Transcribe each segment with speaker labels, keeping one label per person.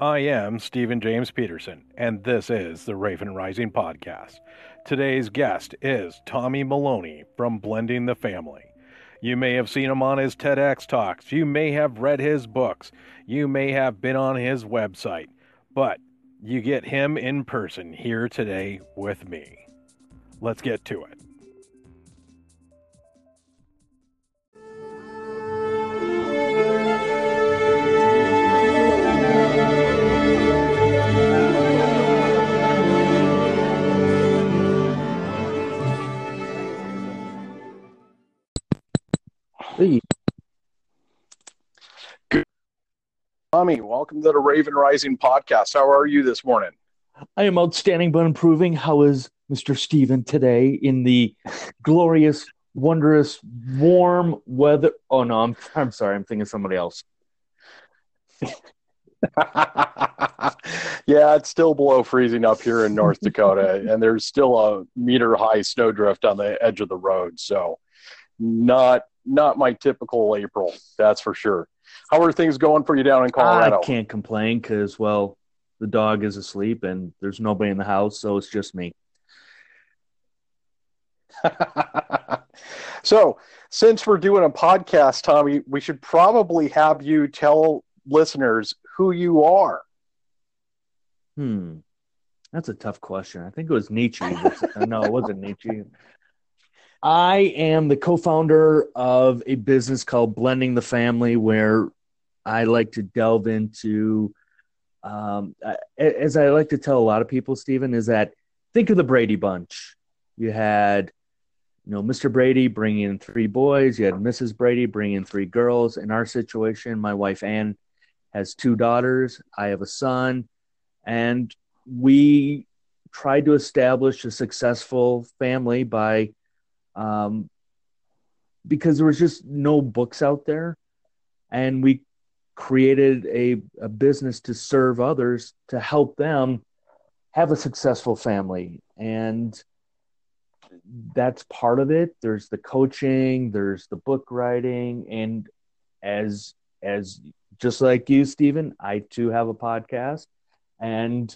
Speaker 1: I am Stephen James Peterson, and this is the Raven Rising Podcast. Today's guest is Tommy Maloney from Blending the Family. You may have seen him on his TEDx talks, you may have read his books, you may have been on his website, but you get him in person here today with me. Let's get to it.
Speaker 2: Hey,
Speaker 1: Tommy, welcome to the Raven Rising podcast. How are you this morning?
Speaker 2: I am outstanding but improving. How is Mr. Stephen today in the glorious, wondrous, warm weather? Oh no, I'm I'm sorry, I'm thinking of somebody else.
Speaker 1: yeah, it's still below freezing up here in North Dakota, and there's still a meter high snowdrift on the edge of the road. So, not not my typical April, that's for sure. How are things going for you down in Colorado?
Speaker 2: I can't complain because well, the dog is asleep and there's nobody in the house, so it's just me.
Speaker 1: so, since we're doing a podcast, Tommy, we should probably have you tell listeners who you are.
Speaker 2: Hmm. That's a tough question. I think it was Nietzsche. no, it wasn't Nietzsche. I am the co founder of a business called Blending the Family, where I like to delve into, um, as I like to tell a lot of people, Stephen, is that think of the Brady Bunch. You had, you know, Mr. Brady bringing in three boys, you had Mrs. Brady bringing in three girls. In our situation, my wife Ann has two daughters, I have a son, and we tried to establish a successful family by um, because there was just no books out there, and we created a, a business to serve others to help them have a successful family. And that's part of it. There's the coaching there's the book writing and as as just like you stephen i too have a podcast. And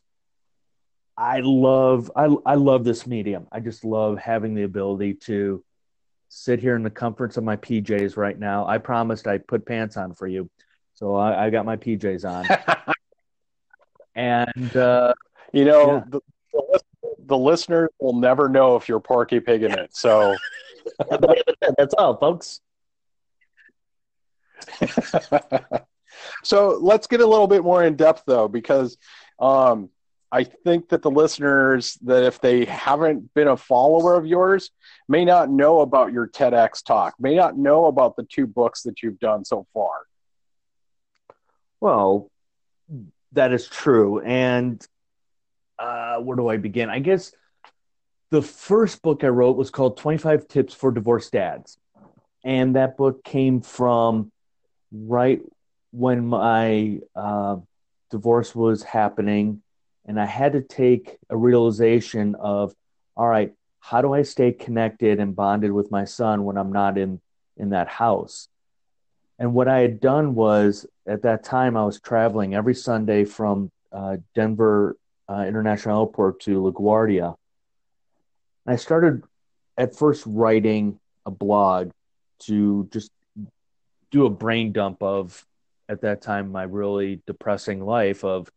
Speaker 2: I love I I love this medium. I just love having the ability to sit here in the comforts of my PJs right now. I promised I'd put pants on for you, so I, I got my PJs on. and uh,
Speaker 1: you know, yeah. the, the, the listeners will never know if you're Porky Pig in it. So
Speaker 2: that's all, folks.
Speaker 1: so let's get a little bit more in depth though, because um, I think that the listeners that if they haven't been a follower of yours may not know about your TEDx talk, may not know about the two books that you've done so far.
Speaker 2: Well, that is true. And uh, where do I begin? I guess the first book I wrote was called 25 Tips for Divorced Dads. And that book came from right when my uh, divorce was happening and I had to take a realization of, all right, how do I stay connected and bonded with my son when I'm not in in that house? And what I had done was at that time I was traveling every Sunday from uh, Denver uh, International Airport to LaGuardia. And I started at first writing a blog to just do a brain dump of at that time my really depressing life of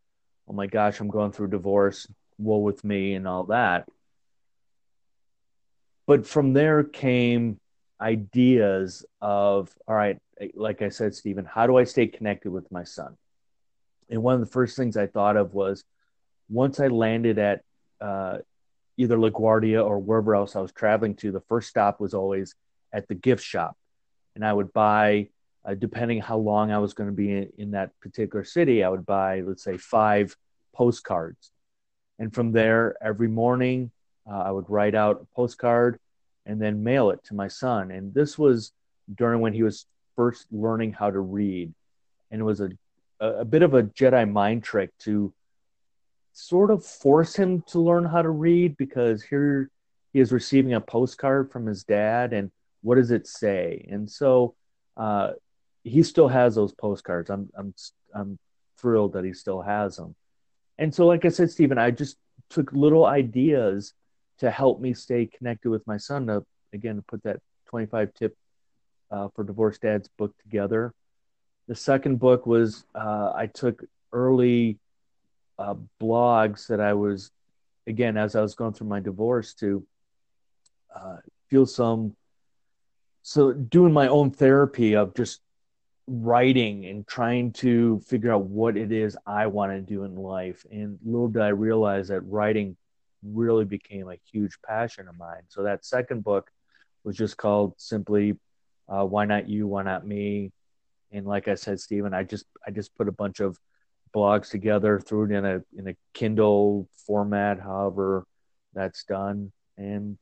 Speaker 2: oh my gosh, I'm going through divorce, woe with me, and all that. But from there came ideas of, all right, like I said, Stephen, how do I stay connected with my son? And one of the first things I thought of was once I landed at uh, either LaGuardia or wherever else I was traveling to, the first stop was always at the gift shop. And I would buy uh, depending how long I was going to be in, in, that particular city, I would buy, let's say, five postcards. And from there, every morning, uh, I would write out a postcard and then mail it to my son. And this was during when he was first learning how to read. And it was a, a bit of a Jedi mind trick to sort of force him to learn how to read because here he is receiving a postcard from his dad and what does it say? And so uh, he still has those postcards. I'm I'm I'm thrilled that he still has them. And so, like I said, Stephen, I just took little ideas to help me stay connected with my son to again put that 25 tip uh, for divorced dads book together. The second book was uh, I took early uh, blogs that I was again as I was going through my divorce to uh, feel some so doing my own therapy of just writing and trying to figure out what it is I want to do in life. And little did I realize that writing really became a huge passion of mine. So that second book was just called simply uh, "Why Not You, Why Not Me," and like I said, Stephen, I just I just put a bunch of blogs together, threw it in a in a Kindle format, however that's done, and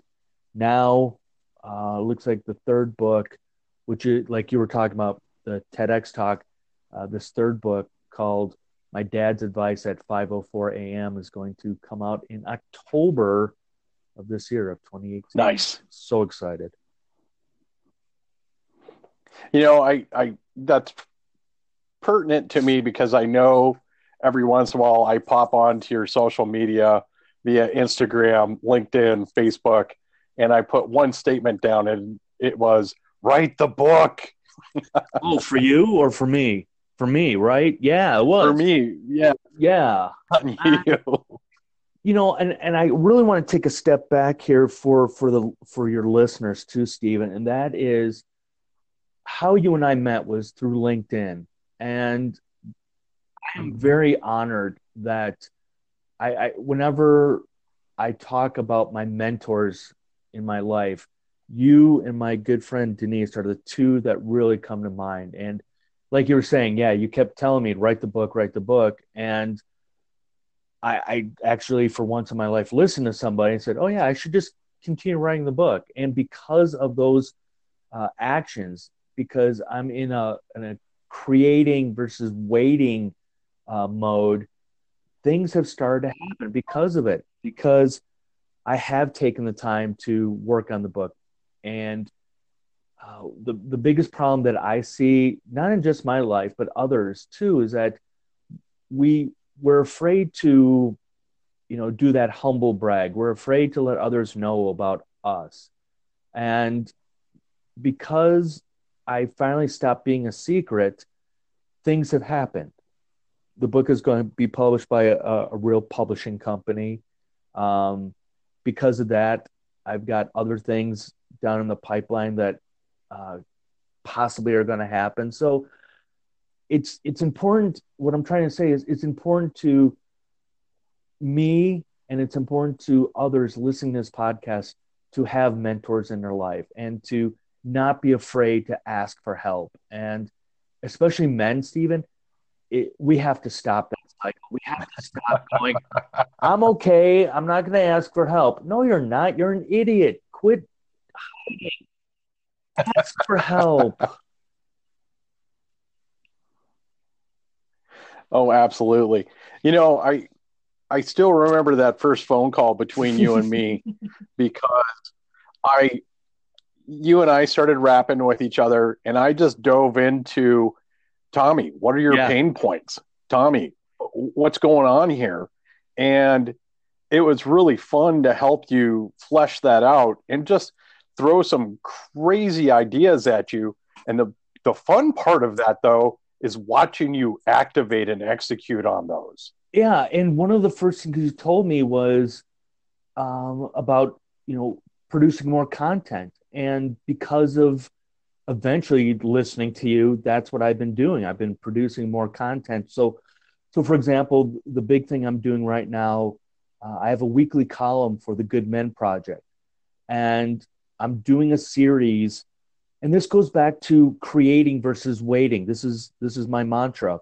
Speaker 2: now uh, looks like the third book, which is like you were talking about the TEDx talk, uh, this third book called "My Dad's Advice at 5:04 a.m." is going to come out in October of this year of 2018.
Speaker 1: Nice.
Speaker 2: So excited.
Speaker 1: You know, I, I that's pertinent to me because I know every once in a while I pop onto your social media via Instagram, LinkedIn, Facebook, and I put one statement down and it was write the book.
Speaker 2: oh, for you or for me? For me, right? Yeah, it was.
Speaker 1: For me, yeah.
Speaker 2: Yeah.
Speaker 1: Uh, you.
Speaker 2: you know, and, and I really want to take a step back here for for the for your listeners too, Stephen, and that is how you and I met was through LinkedIn. And I am very honored that I, I whenever I talk about my mentors in my life, you and my good friend Denise are the two that really come to mind. And like you were saying, yeah, you kept telling me write the book, write the book, and I, I actually, for once in my life, listened to somebody and said, "Oh yeah, I should just continue writing the book." And because of those uh, actions, because I'm in a, in a creating versus waiting uh, mode, things have started to happen because of it. Because I have taken the time to work on the book, and uh, the the biggest problem that I see, not in just my life but others too, is that we we're afraid to, you know, do that humble brag. We're afraid to let others know about us, and because I finally stopped being a secret, things have happened. The book is going to be published by a, a real publishing company. Um, because of that, I've got other things down in the pipeline that uh, possibly are going to happen. So it's it's important. What I'm trying to say is it's important to me and it's important to others listening to this podcast to have mentors in their life and to not be afraid to ask for help. And especially men, Stephen, it, we have to stop that cycle. We have to stop going, I'm okay. I'm not going to ask for help. No, you're not. You're an idiot. Quit hiding. Ask for help.
Speaker 1: Oh, absolutely. You know, I I still remember that first phone call between you and me because I you and I started rapping with each other, and I just dove into Tommy. What are your yeah. pain points, Tommy? What's going on here? And it was really fun to help you flesh that out and just throw some crazy ideas at you. And the the fun part of that, though, is watching you activate and execute on those.
Speaker 2: Yeah, and one of the first things you told me was um, about you know producing more content and because of eventually listening to you that's what i've been doing i've been producing more content so so for example the big thing i'm doing right now uh, i have a weekly column for the good men project and i'm doing a series and this goes back to creating versus waiting this is this is my mantra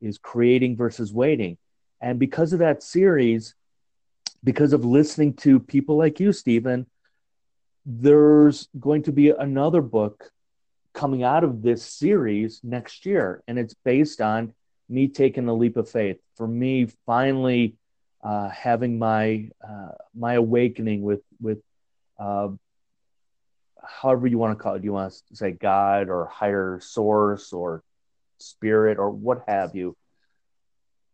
Speaker 2: is creating versus waiting and because of that series because of listening to people like you stephen there's going to be another book coming out of this series next year, and it's based on me taking a leap of faith. For me, finally uh, having my uh, my awakening with with uh, however you want to call it. You want to say God or higher source or spirit or what have you.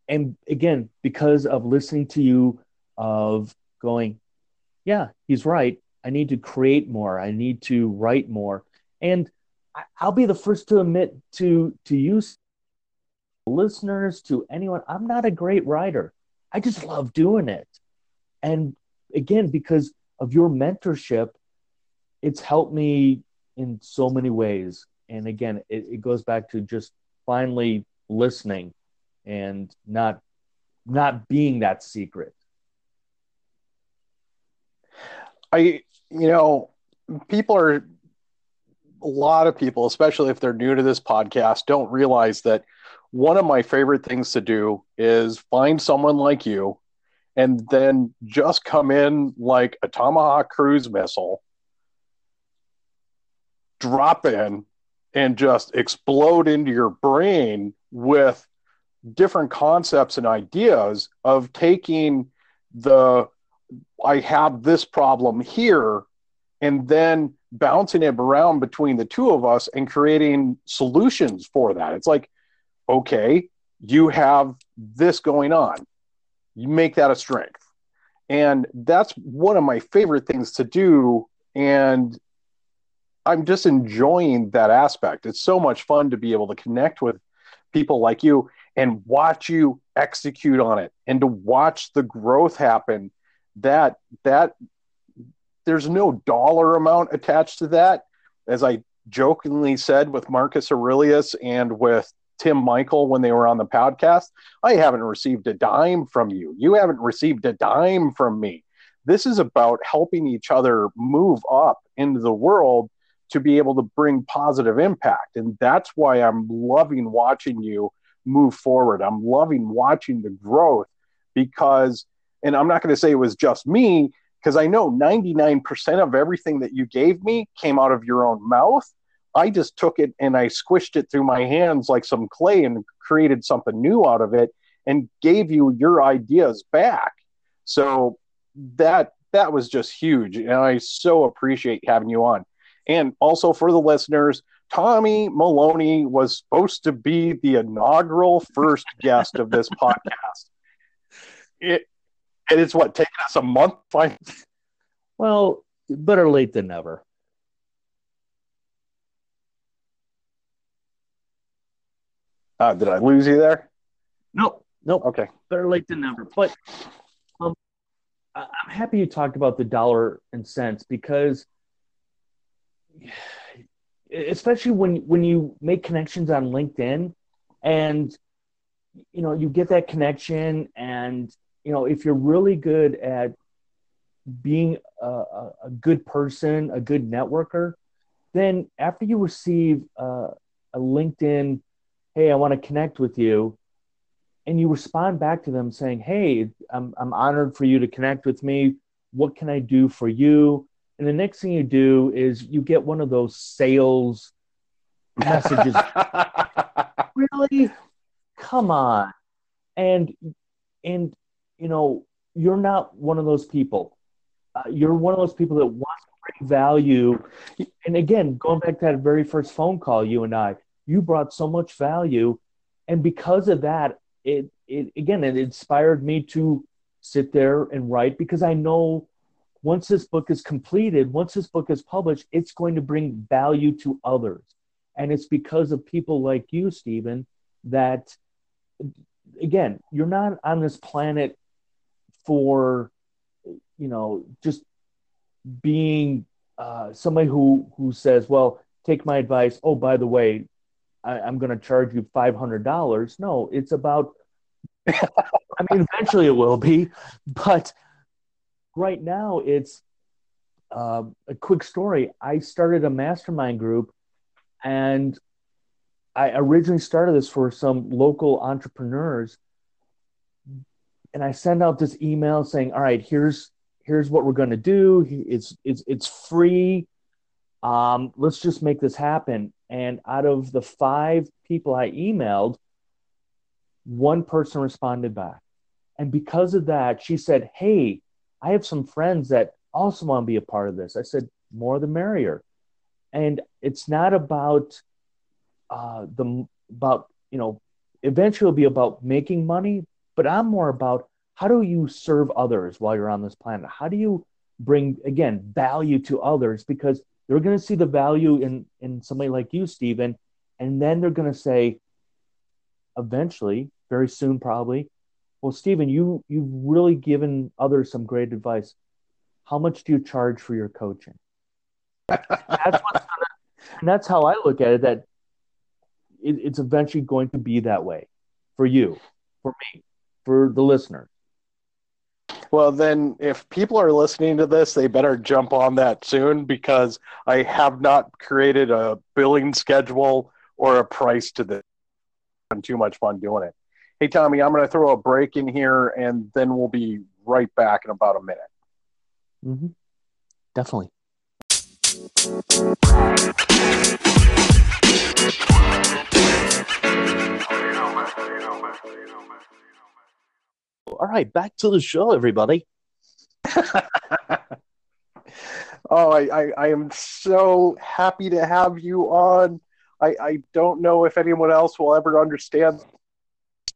Speaker 2: and again, because of listening to you, of going, yeah, he's right. I need to create more. I need to write more. And I'll be the first to admit to to you listeners, to anyone, I'm not a great writer. I just love doing it. And again, because of your mentorship, it's helped me in so many ways. And again, it, it goes back to just finally listening and not not being that secret.
Speaker 1: I you know, people are a lot of people, especially if they're new to this podcast, don't realize that one of my favorite things to do is find someone like you and then just come in like a Tomahawk cruise missile, drop in, and just explode into your brain with different concepts and ideas of taking the I have this problem here and then bouncing it around between the two of us and creating solutions for that. It's like, okay, you have this going on. You make that a strength. And that's one of my favorite things to do. And I'm just enjoying that aspect. It's so much fun to be able to connect with people like you and watch you execute on it and to watch the growth happen that that there's no dollar amount attached to that. As i jokingly said with marcus aurelius and with tim michael when they were on the podcast i haven't received a dime from you. You haven't received a dime from me. This is about helping each other move up into the world to be able to bring positive impact and that's why i'm loving watching you move forward. I'm loving watching the growth because, and I'm not going to say it was just me, because I know 99% of everything that you gave me came out of your own mouth. I just took it and I squished it through my hands like some clay and created something new out of it and gave you your ideas back. So that that was just huge and I so appreciate having you on. And also for the listeners, Tommy Maloney was supposed to be the inaugural first guest of this podcast. It, and it's what taking us a month. Find-
Speaker 2: well, better late than never.
Speaker 1: Uh, did I lose you there?
Speaker 2: Nope. Nope.
Speaker 1: Okay.
Speaker 2: Better late than never. But um, I'm happy you talked about the dollar and cents because especially when when you make connections on LinkedIn and you know you get that connection and you know if you're really good at being a, a, good person a good networker then after you receive a linkedin hey i want to connect with you and you respond back to them saying hey i'm, I'm honored for you to connect with me. What can i do for you and the next thing you do is you get one of those sales messages. really? Come on. And and you know, you're not one of those people. Uh, you're one of those people that wants to bring value. And again, going back to that very first phone call, you and I, you brought so much value, and because of that, it it again it inspired me to sit there and write because I know once this book is completed, once this book is published, it's going to bring value to others. And it's because of people like you, Stephen, that, again, you're not on this planet for, you know, just being uh, somebody who, who says, well, take my advice. Oh, by the way, I, I'm going to charge you $500. No, it's about, I mean, eventually it will be, but right now it's uh, a quick story. I started a mastermind group, and I originally started this for some local entrepreneurs. And I send out this email saying, "All right, here's here's what we're going to do. It's it's it's free. Um, let's just make this happen." And out of the five people I emailed, one person responded back, and because of that, she said, "Hey." I have some friends that also want to be a part of this. I said, more the merrier. And it's not about uh, the about you know eventually it'll be about making money, but I'm more about how do you serve others while you're on this planet? How do you bring again value to others because they're going to see the value in in somebody like you, Stephen, and then they're going to say, eventually, very soon, probably, well, Stephen, you you've really given others some great advice. How much do you charge for your coaching? that's and that's how I look at it. That it, it's eventually going to be that way for you, for me, for the listener.
Speaker 1: Well, then, if people are listening to this, they better jump on that soon because I have not created a billing schedule or a price to this. I'm too much fun doing it. Hey, Tommy, I'm going to throw a break in here and then we'll be right back in about a minute.
Speaker 2: Mm-hmm. Definitely. All right, back to the show, everybody.
Speaker 1: oh, I, I, I, am so happy to have you on. I, I don't know if anyone else will ever understand.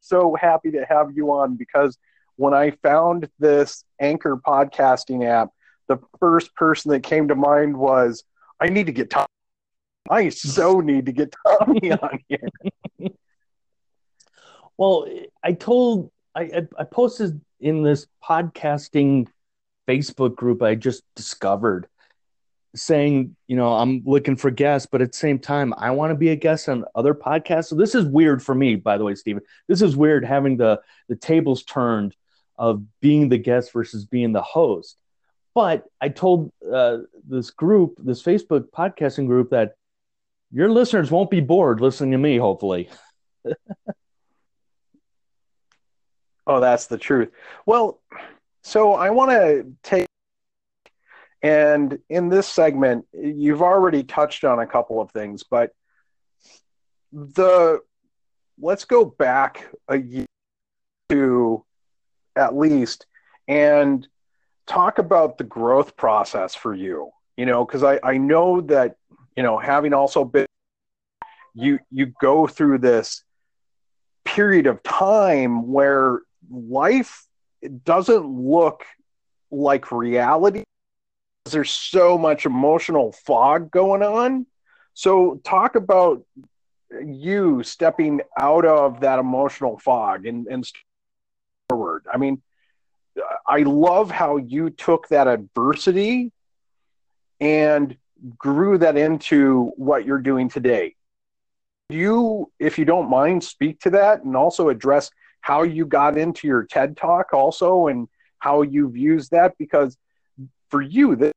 Speaker 1: So happy to have you on because when I found this Anchor podcasting app, the first person that came to mind was I need to get Tommy. I so need to get Tommy on here.
Speaker 2: Well, I told I, I posted in this podcasting Facebook group I just discovered saying, you know, I'm looking for guests, but at the same time, I want to be a guest on other podcasts. So this is weird for me, by the way, Stephen. This is weird having the the tables turned of being the guest versus being the host. But I told uh, this group, this Facebook podcasting group, that your listeners won't be bored listening to me. Hopefully.
Speaker 1: Oh, that's the truth. Well, so I want to take, and in this segment, you've already touched on a couple of things, but the let's go back a year to at least and talk about the growth process for you you know because I, I know that you know having also been you you go through this period of time where life doesn't look like reality. There's so much emotional fog going on. So, talk about you stepping out of that emotional fog and, and forward. I mean, I love how you took that adversity and grew that into what you're doing today. You, if you don't mind, speak to that and also address how you got into your TED talk also and how you've used that because for you the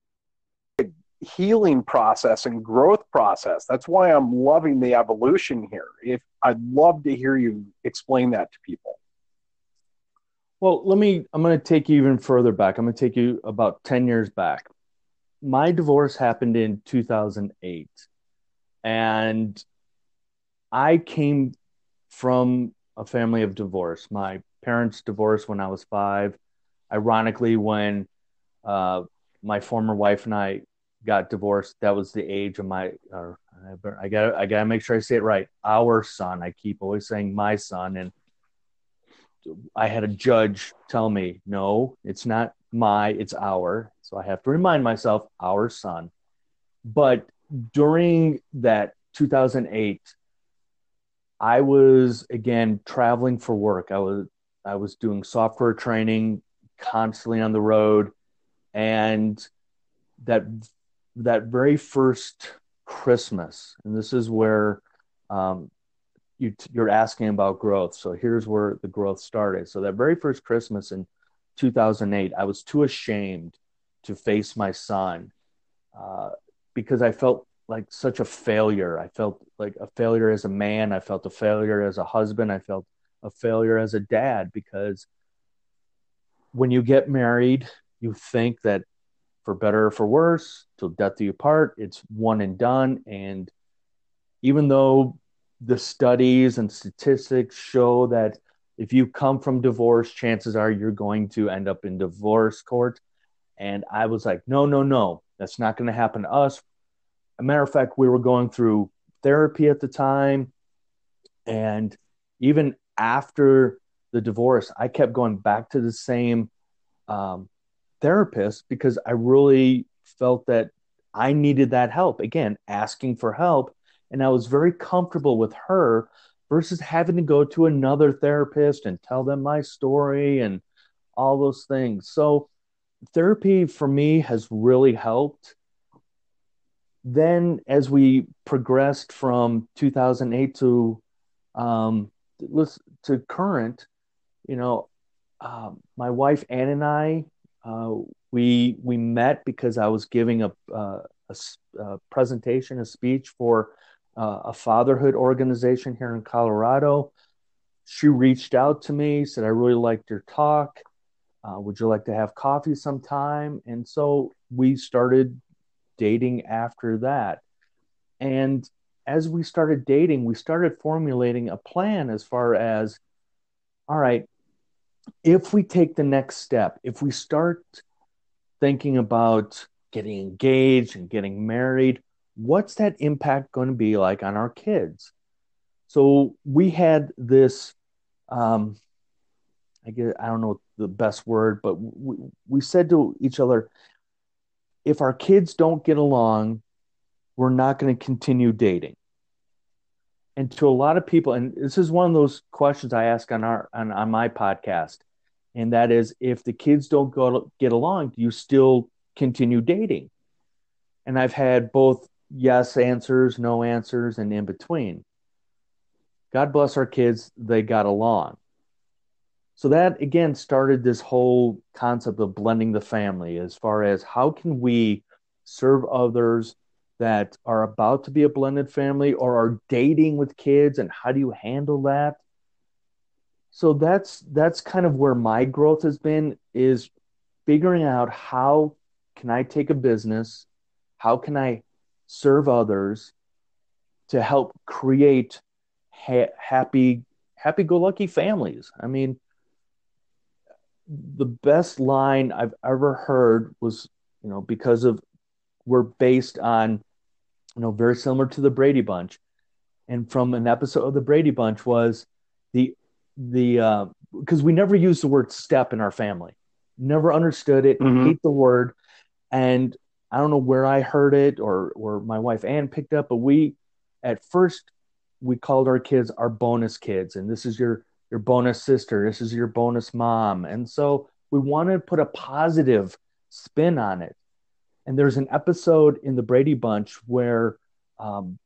Speaker 1: healing process and growth process. That's why I'm loving the evolution here. If I'd love to hear you explain that to people.
Speaker 2: Well let me I'm going to take you even further back. I'm going to take you about 10 years back. My divorce happened in 2008 and I came from a family of divorce. My parents divorced when I was five. Ironically, when uh, my former wife and I got divorced, that was the age of my. I got I got to make sure I say it right. Our son. I keep always saying my son, and I had a judge tell me, no, it's not my, it's our. So I have to remind myself, our son. But during that 2008 I was again traveling for work. I was I was doing software training constantly on the road, and that that very first Christmas, and this is where um, you you're asking about growth. So here's where the growth started. So that very first Christmas in 2008, I was too ashamed to face my son uh, because I felt like such a failure. I felt like a failure as a man. I felt a failure as a husband. I felt a failure as a dad because when you get married, you think that for better or for worse, till death do you part, it's one and done. And even though the studies and statistics show that if you come from divorce, chances are you're going to end up in divorce court. And I was like, no, no, no, that's not going to happen to us a matter of fact, we were going through therapy at the time. And even after the divorce, I kept going back to the same um, therapist because I really felt that I needed that help. Again, asking for help. And I was very comfortable with her versus having to go to another therapist and tell them my story and all those things. So, therapy for me has really helped. Then, as we progressed from 2008 to um, to current, you know, uh, my wife Ann and I, uh, we we met because I was giving a, uh, a, a presentation, a speech for uh, a fatherhood organization here in Colorado. She reached out to me, said, I really liked your talk. Uh, would you like to have coffee sometime? And so we started dating after that. And as we started dating, we started formulating a plan as far as all right, if we take the next step, if we start thinking about getting engaged and getting married, what's that impact going to be like on our kids? So we had this, um, I guess I don't know the best word, but we, we said to each other, if our kids don't get along, we're not going to continue dating. And to a lot of people, and this is one of those questions I ask on our on, on my podcast, and that is, if the kids don't go get along, do you still continue dating? And I've had both yes answers, no answers, and in between. God bless our kids, they got along. So that again started this whole concept of blending the family as far as how can we serve others that are about to be a blended family or are dating with kids and how do you handle that? So that's that's kind of where my growth has been is figuring out how can I take a business, how can I serve others to help create ha- happy happy go lucky families i mean the best line i've ever heard was you know because of we're based on you know very similar to the brady bunch. And from an episode of the brady bunch was the the because uh, we never used the word step in our family. Never understood it. Mm-hmm. hate the word. And I don't know where I heard it or or my wife Ann picked up, but we at first we called our kids our bonus kids, and this is your your bonus sister, this is your bonus mom, and so we wanted to put a positive spin on it. And there's an episode in the Brady Bunch where um,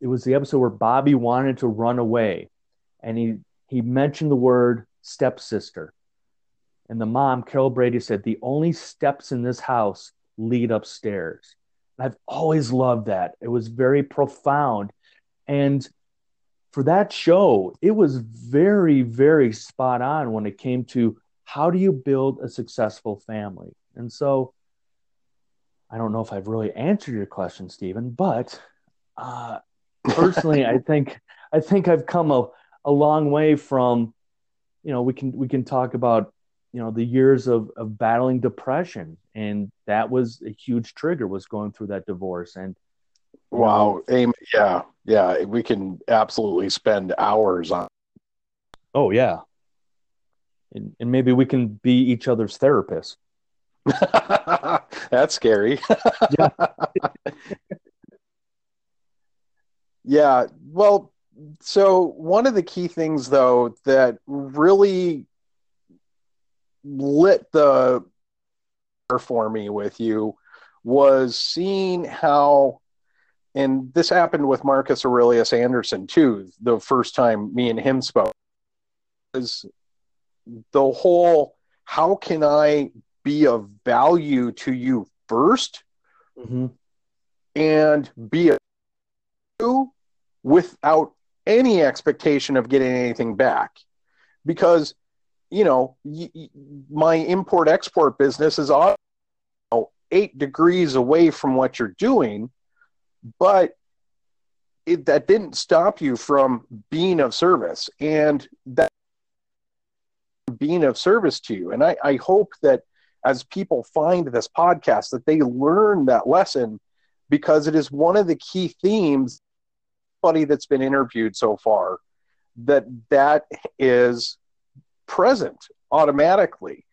Speaker 2: it was the episode where Bobby wanted to run away, and he he mentioned the word stepsister, and the mom Carol Brady said the only steps in this house lead upstairs. I've always loved that. It was very profound. And for that show, it was very, very spot on when it came to how do you build a successful family. And so I don't know if I've really answered your question, Stephen, but uh, personally, I think I think I've come a, a long way from, you know, we can we can talk about you know the years of, of battling depression and that was a huge trigger was going through that divorce and
Speaker 1: wow know, yeah yeah we can absolutely spend hours on
Speaker 2: oh yeah. And, and maybe we can be each other's therapists
Speaker 1: that's scary. Yeah. Yeah well so one of the key things though that really lit the for me with you was seeing how and this happened with Marcus Aurelius Anderson too the first time me and him spoke is the whole how can I be of value to you 1st mm-hmm. and be a without any expectation of getting anything back because you know, y- y- my import export business is you know, eight degrees away from what you're doing, but it, that didn't stop you from being of service and that being of service to you. And I, I hope that as people find this podcast, that they learn that lesson because it is one of the key themes. Buddy that's been interviewed so far, that that is present automatically.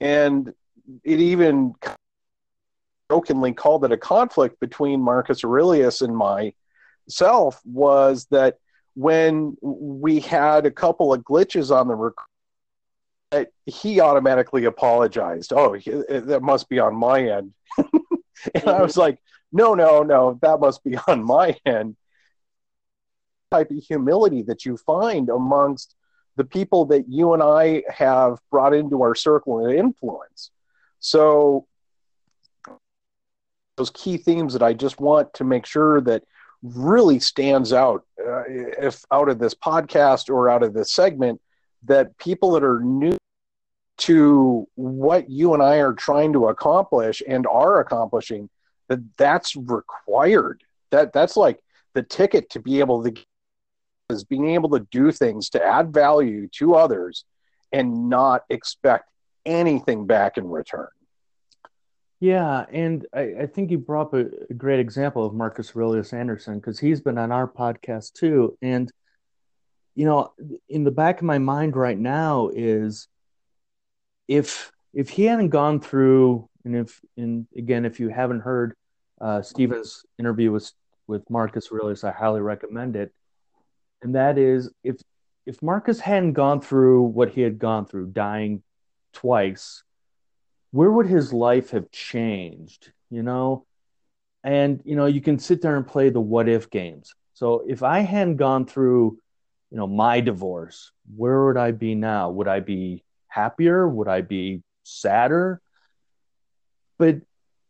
Speaker 1: And it even jokingly called it a conflict between Marcus Aurelius and myself was that when we had a couple of glitches on the record, he automatically apologized. Oh, that must be on my end. and I was like, no, no, no, that must be on my end. Type of humility that you find amongst the people that you and I have brought into our circle of influence. So, those key themes that I just want to make sure that really stands out, uh, if out of this podcast or out of this segment, that people that are new to what you and I are trying to accomplish and are accomplishing, that that's required. That that's like the ticket to be able to is being able to do things to add value to others and not expect anything back in return.
Speaker 2: Yeah, and I, I think you brought up a, a, great example of Marcus Aurelius Anderson because he's been on our podcast too. And, you know, in the back of my mind right now is if if he hadn't gone through, and if and again, if you haven't heard uh, Stephen's interview with with Marcus Aurelius, I highly recommend it. And that is if if Marcus hadn't gone through what he had gone through, dying twice where would his life have changed? You know, and you know you can sit there and play the what if games. So if I hadn't gone through, you know, my divorce, where would I be now? Would I be happier? Would I be sadder? But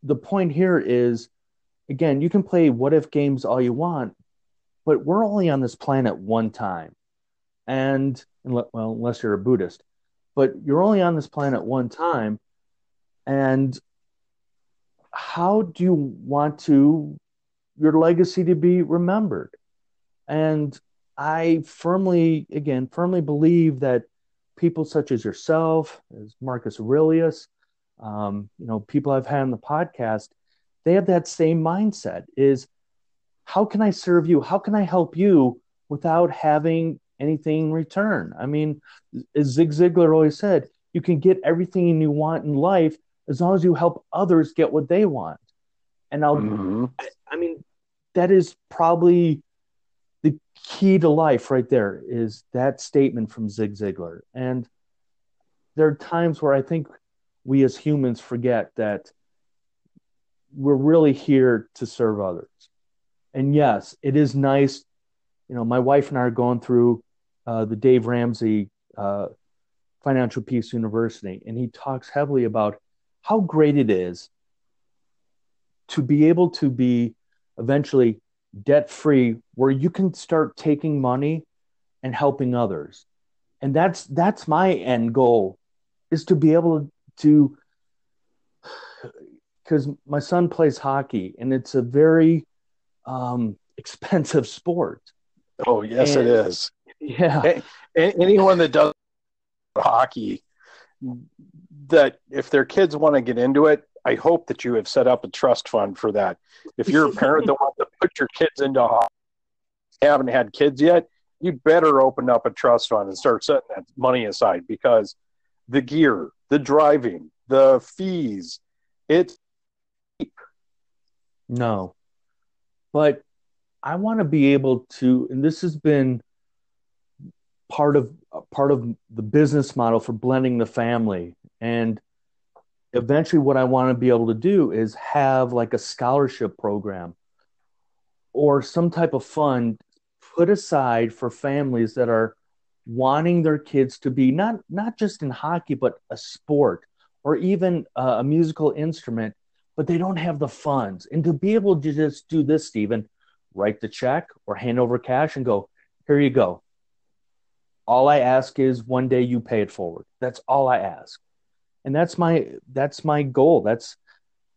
Speaker 2: the point here is, again, you can play what if games all you want, but we're only on this planet one time, and well, unless you're a Buddhist, but you're only on this planet one time and how do you want to your legacy to be remembered and i firmly again firmly believe that people such as yourself as marcus aurelius um, you know people i've had on the podcast they have that same mindset is how can i serve you how can i help you without having anything in return i mean as zig ziglar always said you can get everything you want in life as long as you help others get what they want. And I'll, mm-hmm. I, I mean, that is probably key to life right there is that statement from Zig Ziglar. And there are times where I think we as humans forget that we're really here to serve others. And yes, it is nice. You know, my wife and I are going through uh, the Dave Ramsey uh, Financial Peace University, and he talks heavily about how great it is to be able to be eventually debt free where you can start taking money and helping others. And that's that's my end goal is to be able to because my son plays hockey and it's a very um, expensive sport.
Speaker 1: Oh yes and, it is.
Speaker 2: yeah.
Speaker 1: Anyone that does hockey that if their kids want to get into it, I hope that you have set up a trust fund for that. If you're a parent that wants to put your kids into haven't had kids yet, you better open up a trust fund and start setting that money aside because the gear, the driving, the fees, it's cheap.
Speaker 2: No. But I want to be able to, and this has been part of part of the business model for blending the family and eventually what i want to be able to do is have like a scholarship program or some type of fund put aside for families that are wanting their kids to be not not just in hockey but a sport or even a musical instrument but they don't have the funds and to be able to just do this stephen write the check or hand over cash and go here you go all I ask is one day you pay it forward. That's all I ask. And that's my that's my goal. That's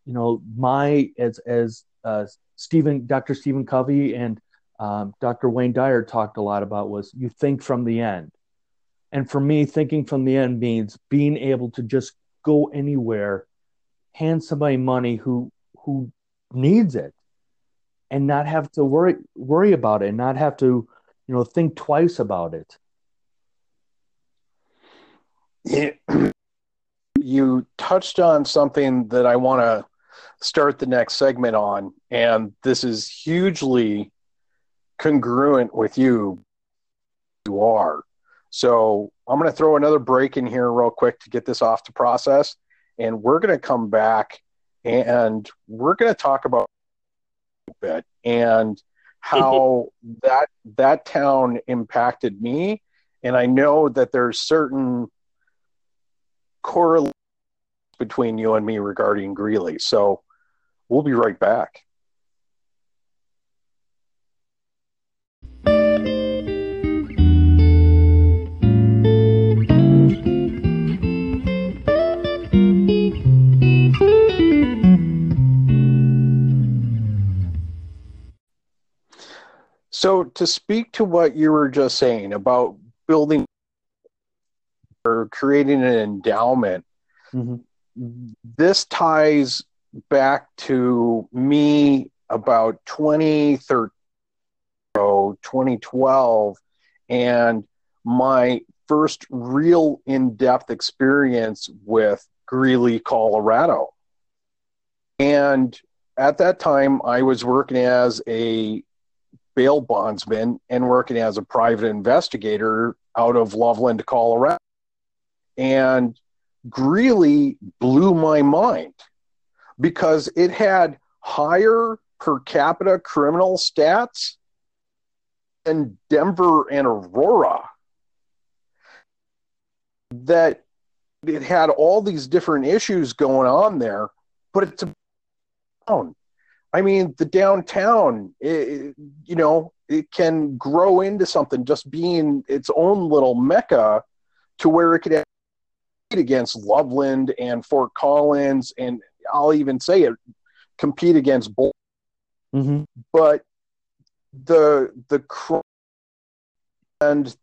Speaker 2: you know my as as uh, Stephen Dr. Stephen Covey and um, Dr. Wayne Dyer talked a lot about was you think from the end. And for me, thinking from the end means being able to just go anywhere, hand somebody money who who needs it, and not have to worry worry about it, and not have to, you know, think twice about it.
Speaker 1: you touched on something that I want to start the next segment on, and this is hugely congruent with you. You are. So I'm going to throw another break in here real quick to get this off to process, and we're going to come back and we're going to talk about a bit and how mm-hmm. that that town impacted me, and I know that there's certain correlation between you and me regarding Greeley. So we'll be right back. So, to speak to what you were just saying about building or creating an endowment, mm-hmm. This ties back to me about 2013, 2012, and my first real in depth experience with Greeley, Colorado. And at that time, I was working as a bail bondsman and working as a private investigator out of Loveland, Colorado. And Greeley blew my mind because it had higher per capita criminal stats than Denver and Aurora. That it had all these different issues going on there, but it's a town. I mean, the downtown, it, you know, it can grow into something just being its own little mecca to where it could against Loveland and Fort Collins, and I'll even say it compete against both. Mm-hmm. But the the and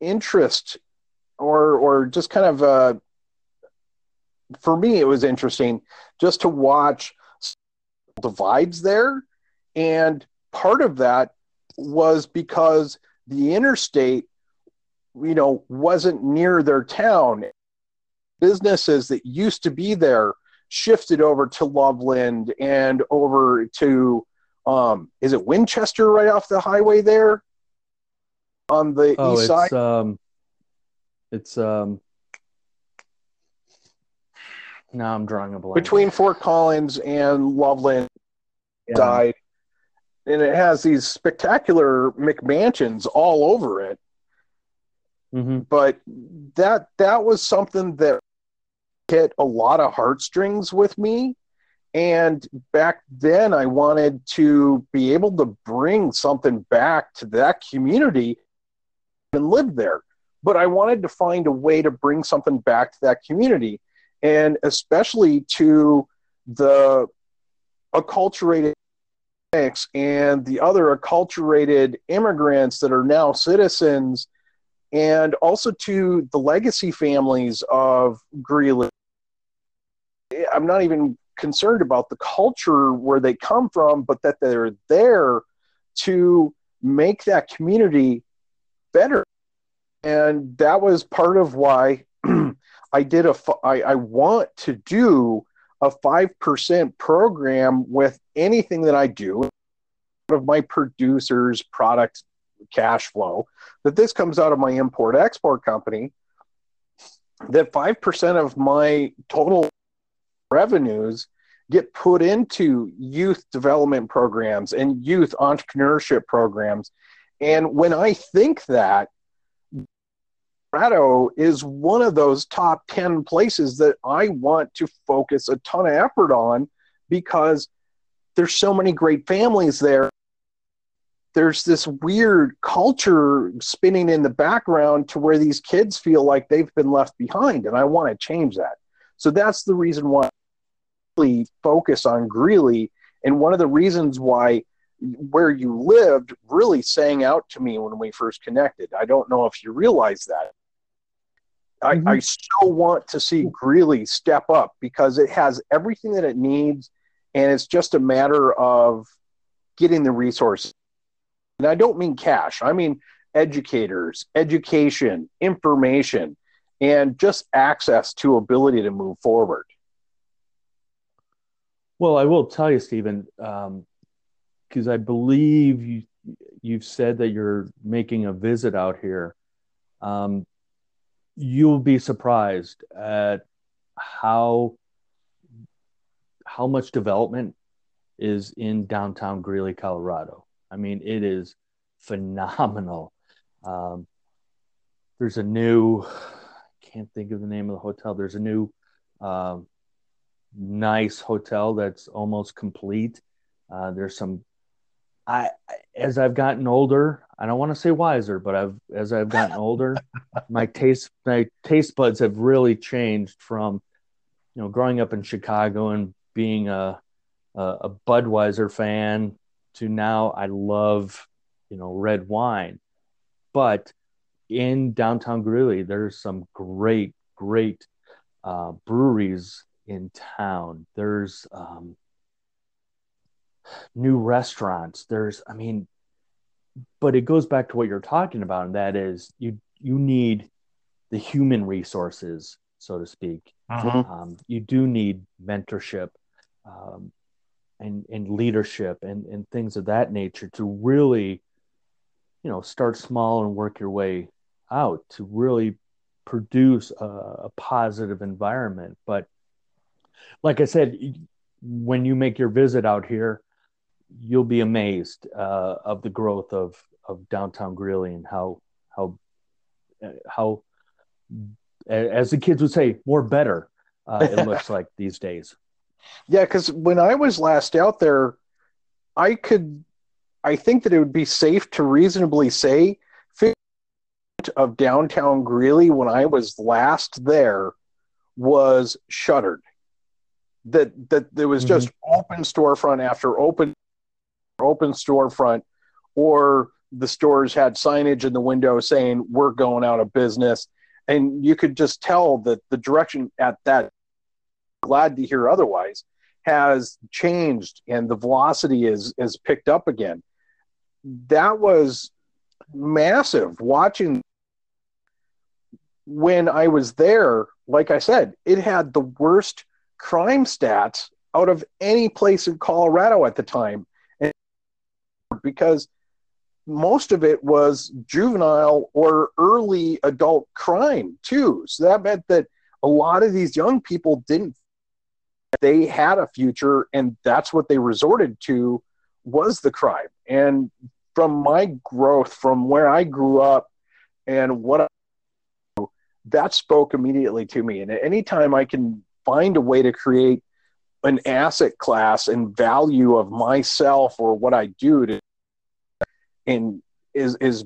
Speaker 1: interest, or or just kind of uh, for me, it was interesting just to watch divides there, and part of that was because the interstate you know wasn't near their town businesses that used to be there shifted over to Loveland and over to um, is it Winchester right off the highway there on the oh, east
Speaker 2: it's,
Speaker 1: side?
Speaker 2: Um, it's um, now I'm drawing a blank
Speaker 1: between Fort Collins and Loveland yeah. side, and it has these spectacular McMansions all over it. Mm-hmm. But that that was something that hit a lot of heartstrings with me. And back then, I wanted to be able to bring something back to that community and live there. But I wanted to find a way to bring something back to that community, and especially to the acculturated and the other acculturated immigrants that are now citizens, and also to the legacy families of Greeley I'm not even concerned about the culture where they come from, but that they're there to make that community better. And that was part of why I did a, I, I want to do a 5% program with anything that I do of my producers product cash flow that this comes out of my import export company that 5% of my total revenues get put into youth development programs and youth entrepreneurship programs. And when I think that, Colorado is one of those top 10 places that I want to focus a ton of effort on because there's so many great families there. There's this weird culture spinning in the background to where these kids feel like they've been left behind, and I want to change that. So that's the reason why focus on Greeley. And one of the reasons why where you lived really sang out to me when we first connected. I don't know if you realize that. I, mm-hmm. I so want to see Greeley step up because it has everything that it needs, and it's just a matter of getting the resources. And I don't mean cash, I mean educators, education, information. and just access to ability to move forward.
Speaker 2: Well, I will tell you, Stephen, because um, I believe you you've said that you're making a visit out here. Um, you'll be surprised at how how much development is in downtown Greeley, Colorado. I mean, it is phenomenal. Um, there's a new, I can't think of the name of the hotel. There's a new, um, nice hotel that's almost complete. Uh, there's some, I as I've gotten older, I don't want to say wiser, but I've as I've gotten older, my taste my taste buds have really changed from, you know, growing up in Chicago and being a a, a Budweiser fan to now I love, you know, red wine. But in downtown Greeley, there's some great, great uh, breweries in town. There's um, new restaurants. There's, I mean, but it goes back to what you're talking about, and that is you you need the human resources, so to speak. Uh-huh. Um, you do need mentorship. Um, and and leadership and and things of that nature to really you know start small and work your way out to really produce a, a positive environment but like i said when you make your visit out here you'll be amazed uh, of the growth of of downtown Greeley and how how how as the kids would say more better uh, it looks like these days
Speaker 1: yeah, because when I was last out there, I could, I think that it would be safe to reasonably say, of downtown Greeley when I was last there was shuttered. That that there was mm-hmm. just open storefront after open open storefront, or the stores had signage in the window saying we're going out of business, and you could just tell that the direction at that glad to hear otherwise, has changed and the velocity is is picked up again. That was massive watching when I was there, like I said, it had the worst crime stats out of any place in Colorado at the time. And because most of it was juvenile or early adult crime too. So that meant that a lot of these young people didn't they had a future and that's what they resorted to was the crime and from my growth from where i grew up and what I, that spoke immediately to me and anytime i can find a way to create an asset class and value of myself or what i do to and is is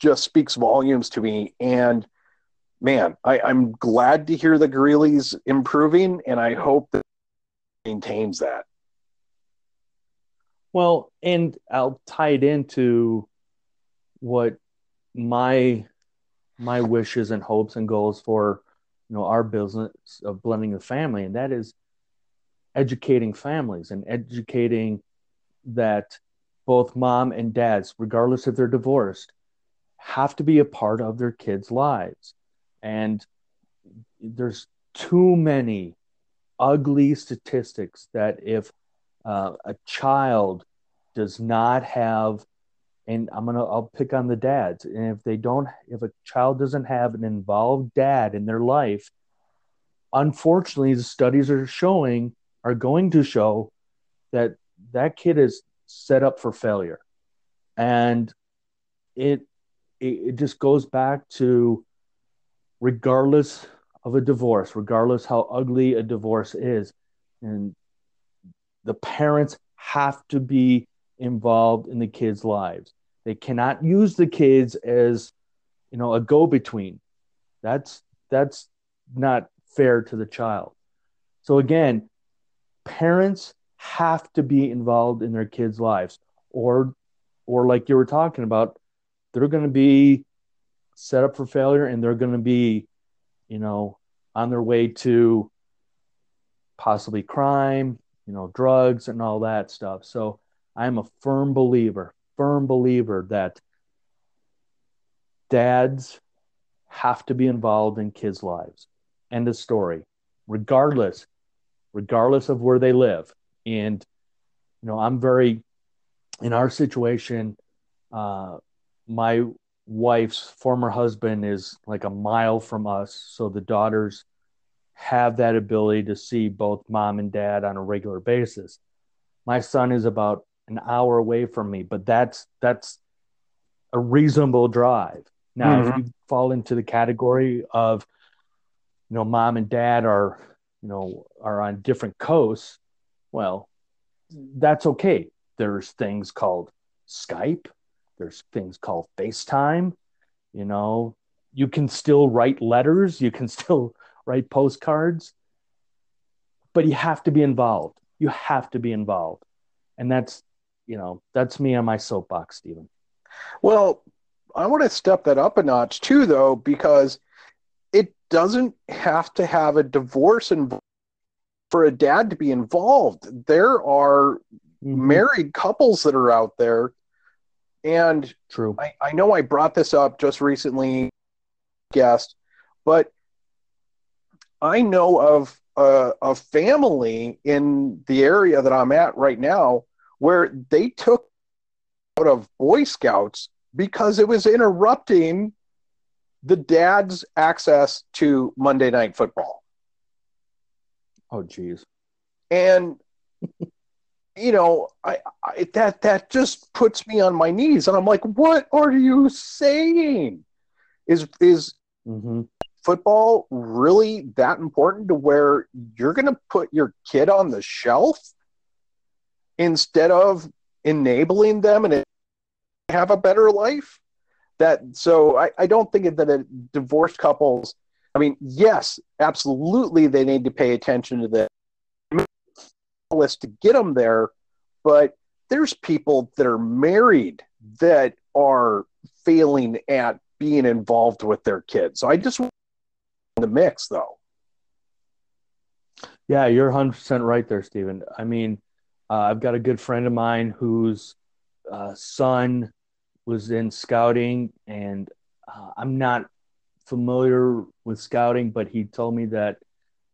Speaker 1: just speaks volumes to me and man, I, I'm glad to hear the Greeley's improving, and I hope that maintains that.
Speaker 2: Well, and I'll tie it into what my my wishes and hopes and goals for you know our business of blending the family, and that is educating families and educating that both mom and dads, regardless if they're divorced, have to be a part of their kids' lives. And there's too many ugly statistics that if uh, a child does not have and i'm gonna i'll pick on the dads and if they don't if a child doesn't have an involved dad in their life unfortunately the studies are showing are going to show that that kid is set up for failure and it it, it just goes back to regardless of a divorce, regardless how ugly a divorce is, and the parents have to be involved in the kids' lives. They cannot use the kids as, you know, a go-between. That's that's not fair to the child. So again, parents have to be involved in their kids' lives, or or like you were talking about, they're going to be set up for failure and they're going to be, you know, on their way to possibly crime, you know, drugs and all that stuff. So I'm a firm believer, firm believer that dads have to be involved in kids' lives. End of story. Regardless, regardless of where they live. And you know, I'm very in our situation. Uh, my wife's former husband is like a mile from us, so the daughters have that ability to see both mom and dad on a regular basis. My son is about an hour away from me, but that's that's a reasonable drive. Now, mm-hmm. if you fall into the category of, you know, mom and dad are, you know, are on different coasts, well, that's okay. There's things called Skype. There's things called FaceTime. You know, you can still write letters. You can still write postcards, but you have to be involved. You have to be involved, and that's, you know, that's me on my soapbox, Stephen.
Speaker 1: Well, I want to step that up a notch too, though, because it doesn't have to have a divorce and for a dad to be involved. There are mm-hmm. married couples that are out there. And
Speaker 2: true.
Speaker 1: I, I know I brought this up just recently, guest, but I know of a, a family in the area that I'm at right now where they took out of Boy Scouts because it was interrupting the dad's access to Monday Night Football.
Speaker 2: Oh, geez.
Speaker 1: And you know, I, I, that that just puts me on my knees, and I'm like, what are you saying? Is is mm-hmm. football really that important to where you're going to put your kid on the shelf instead of enabling them and have a better life? That so I, I don't think that a divorced couples I mean, yes, absolutely, they need to pay attention to the list to get them there, but there's people that are married that are failing at being involved with their kids. So I just want the mix, though.
Speaker 2: Yeah, you're 100% right there, Stephen. I mean, uh, I've got a good friend of mine whose uh, son was in scouting, and uh, I'm not familiar with scouting, but he told me that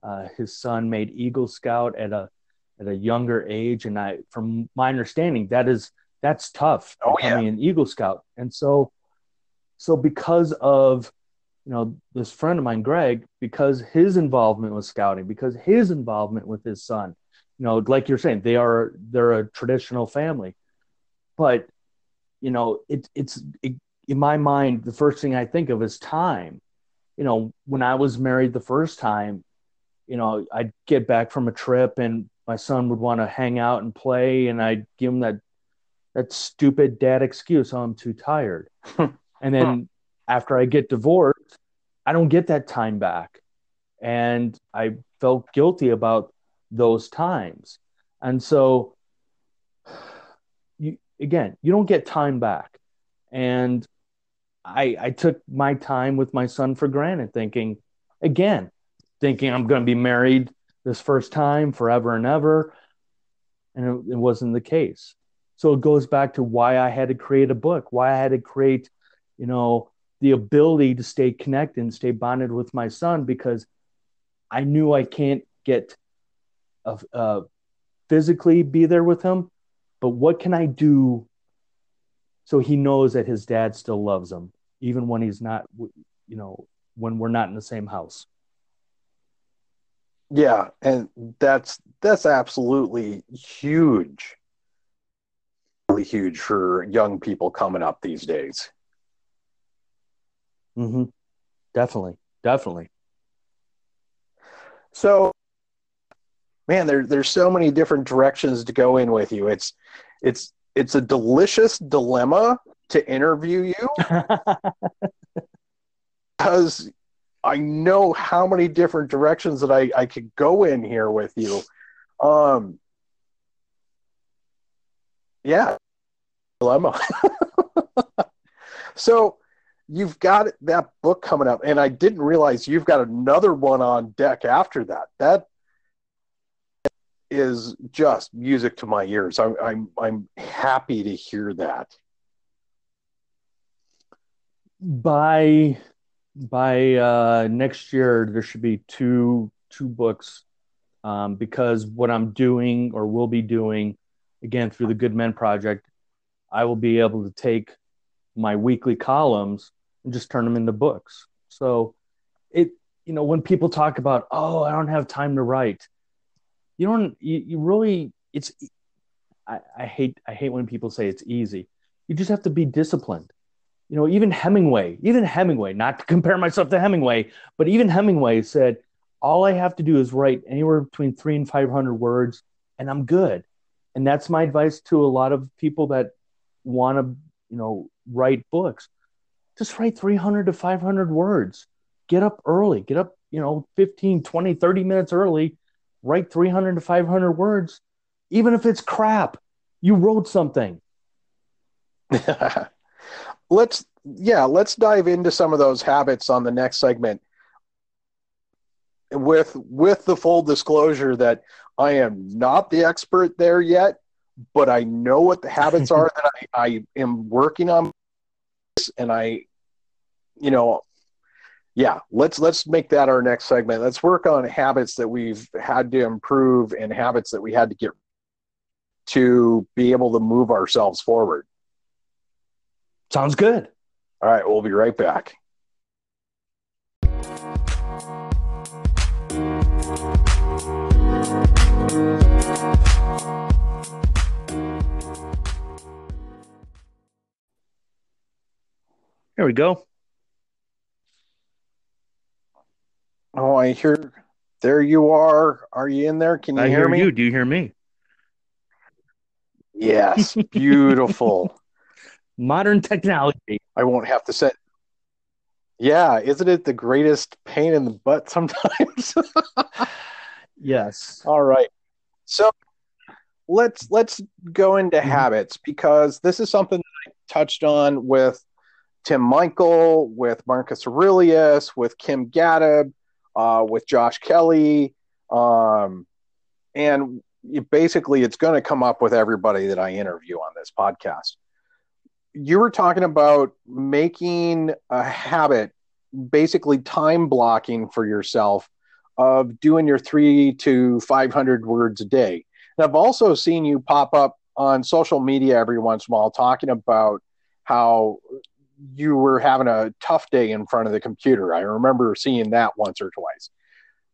Speaker 2: uh, his son made Eagle Scout at a at a younger age, and I, from my understanding, that is that's tough
Speaker 1: oh, becoming
Speaker 2: yeah. an Eagle Scout. And so, so because of you know this friend of mine, Greg, because his involvement with scouting, because his involvement with his son, you know, like you're saying, they are they're a traditional family, but you know, it, it's it, in my mind, the first thing I think of is time you know, when I was married the first time, you know, I'd get back from a trip and my son would want to hang out and play, and I'd give him that that stupid dad excuse, oh, I'm too tired. and then after I get divorced, I don't get that time back. And I felt guilty about those times. And so you again, you don't get time back. And I, I took my time with my son for granted, thinking, again, thinking I'm going to be married this first time forever and ever. And it, it wasn't the case. So it goes back to why I had to create a book, why I had to create, you know, the ability to stay connected and stay bonded with my son because I knew I can't get a, uh, physically be there with him, but what can I do so he knows that his dad still loves him even when he's not you know when we're not in the same house?
Speaker 1: Yeah and that's that's absolutely huge. Really huge for young people coming up these days.
Speaker 2: Mm-hmm. Definitely. Definitely.
Speaker 1: So man there, there's so many different directions to go in with you it's it's it's a delicious dilemma to interview you because I know how many different directions that I, I could go in here with you. Um, yeah, dilemma. so you've got that book coming up, and I didn't realize you've got another one on deck after that. That is just music to my ears. I'm I'm I'm happy to hear that.
Speaker 2: By by uh, next year there should be two two books um, because what I'm doing or will be doing again through the Good Men Project, I will be able to take my weekly columns and just turn them into books. So it you know when people talk about oh I don't have time to write, you don't you, you really it's I, I hate I hate when people say it's easy. You just have to be disciplined you know, even Hemingway, even Hemingway, not to compare myself to Hemingway, but even Hemingway said, all I have to do is write anywhere between three and 500 words and I'm good. And that's my advice to a lot of people that want to, you know, write books. Just write 300 to 500 words. Get up early, get up, you know, 15, 20, 30 minutes early, write 300 to 500 words. Even if it's crap, you wrote something.
Speaker 1: let's yeah, let's dive into some of those habits on the next segment. With with the full disclosure that I am not the expert there yet, but I know what the habits are that I, I am working on, and I, you know, yeah, let's let's make that our next segment. Let's work on habits that we've had to improve and habits that we had to get to be able to move ourselves forward.
Speaker 2: Sounds good.
Speaker 1: All right, we'll be right back.
Speaker 2: There we go.
Speaker 1: Oh, I hear. There you are. Are you in there? Can you hear me?
Speaker 2: I
Speaker 1: hear,
Speaker 2: hear
Speaker 1: me?
Speaker 2: you. Do you hear me?
Speaker 1: Yes, beautiful.
Speaker 2: Modern technology.
Speaker 1: I won't have to say. Yeah, isn't it the greatest pain in the butt sometimes?
Speaker 2: yes.
Speaker 1: All right. So let's let's go into
Speaker 2: Mhm.
Speaker 1: habits because this is something that I touched on with Tim Michael, with Marcus Aurelius, with Kim Gaddab, uh, with Josh Kelly, um, and you, basically it's going to come up with everybody that I interview on this podcast. You were talking about making a habit, basically time blocking for yourself of doing your three to 500 words a day. And I've also seen you pop up on social media every once in a while talking about how you were having a tough day in front of the computer. I remember seeing that once or twice.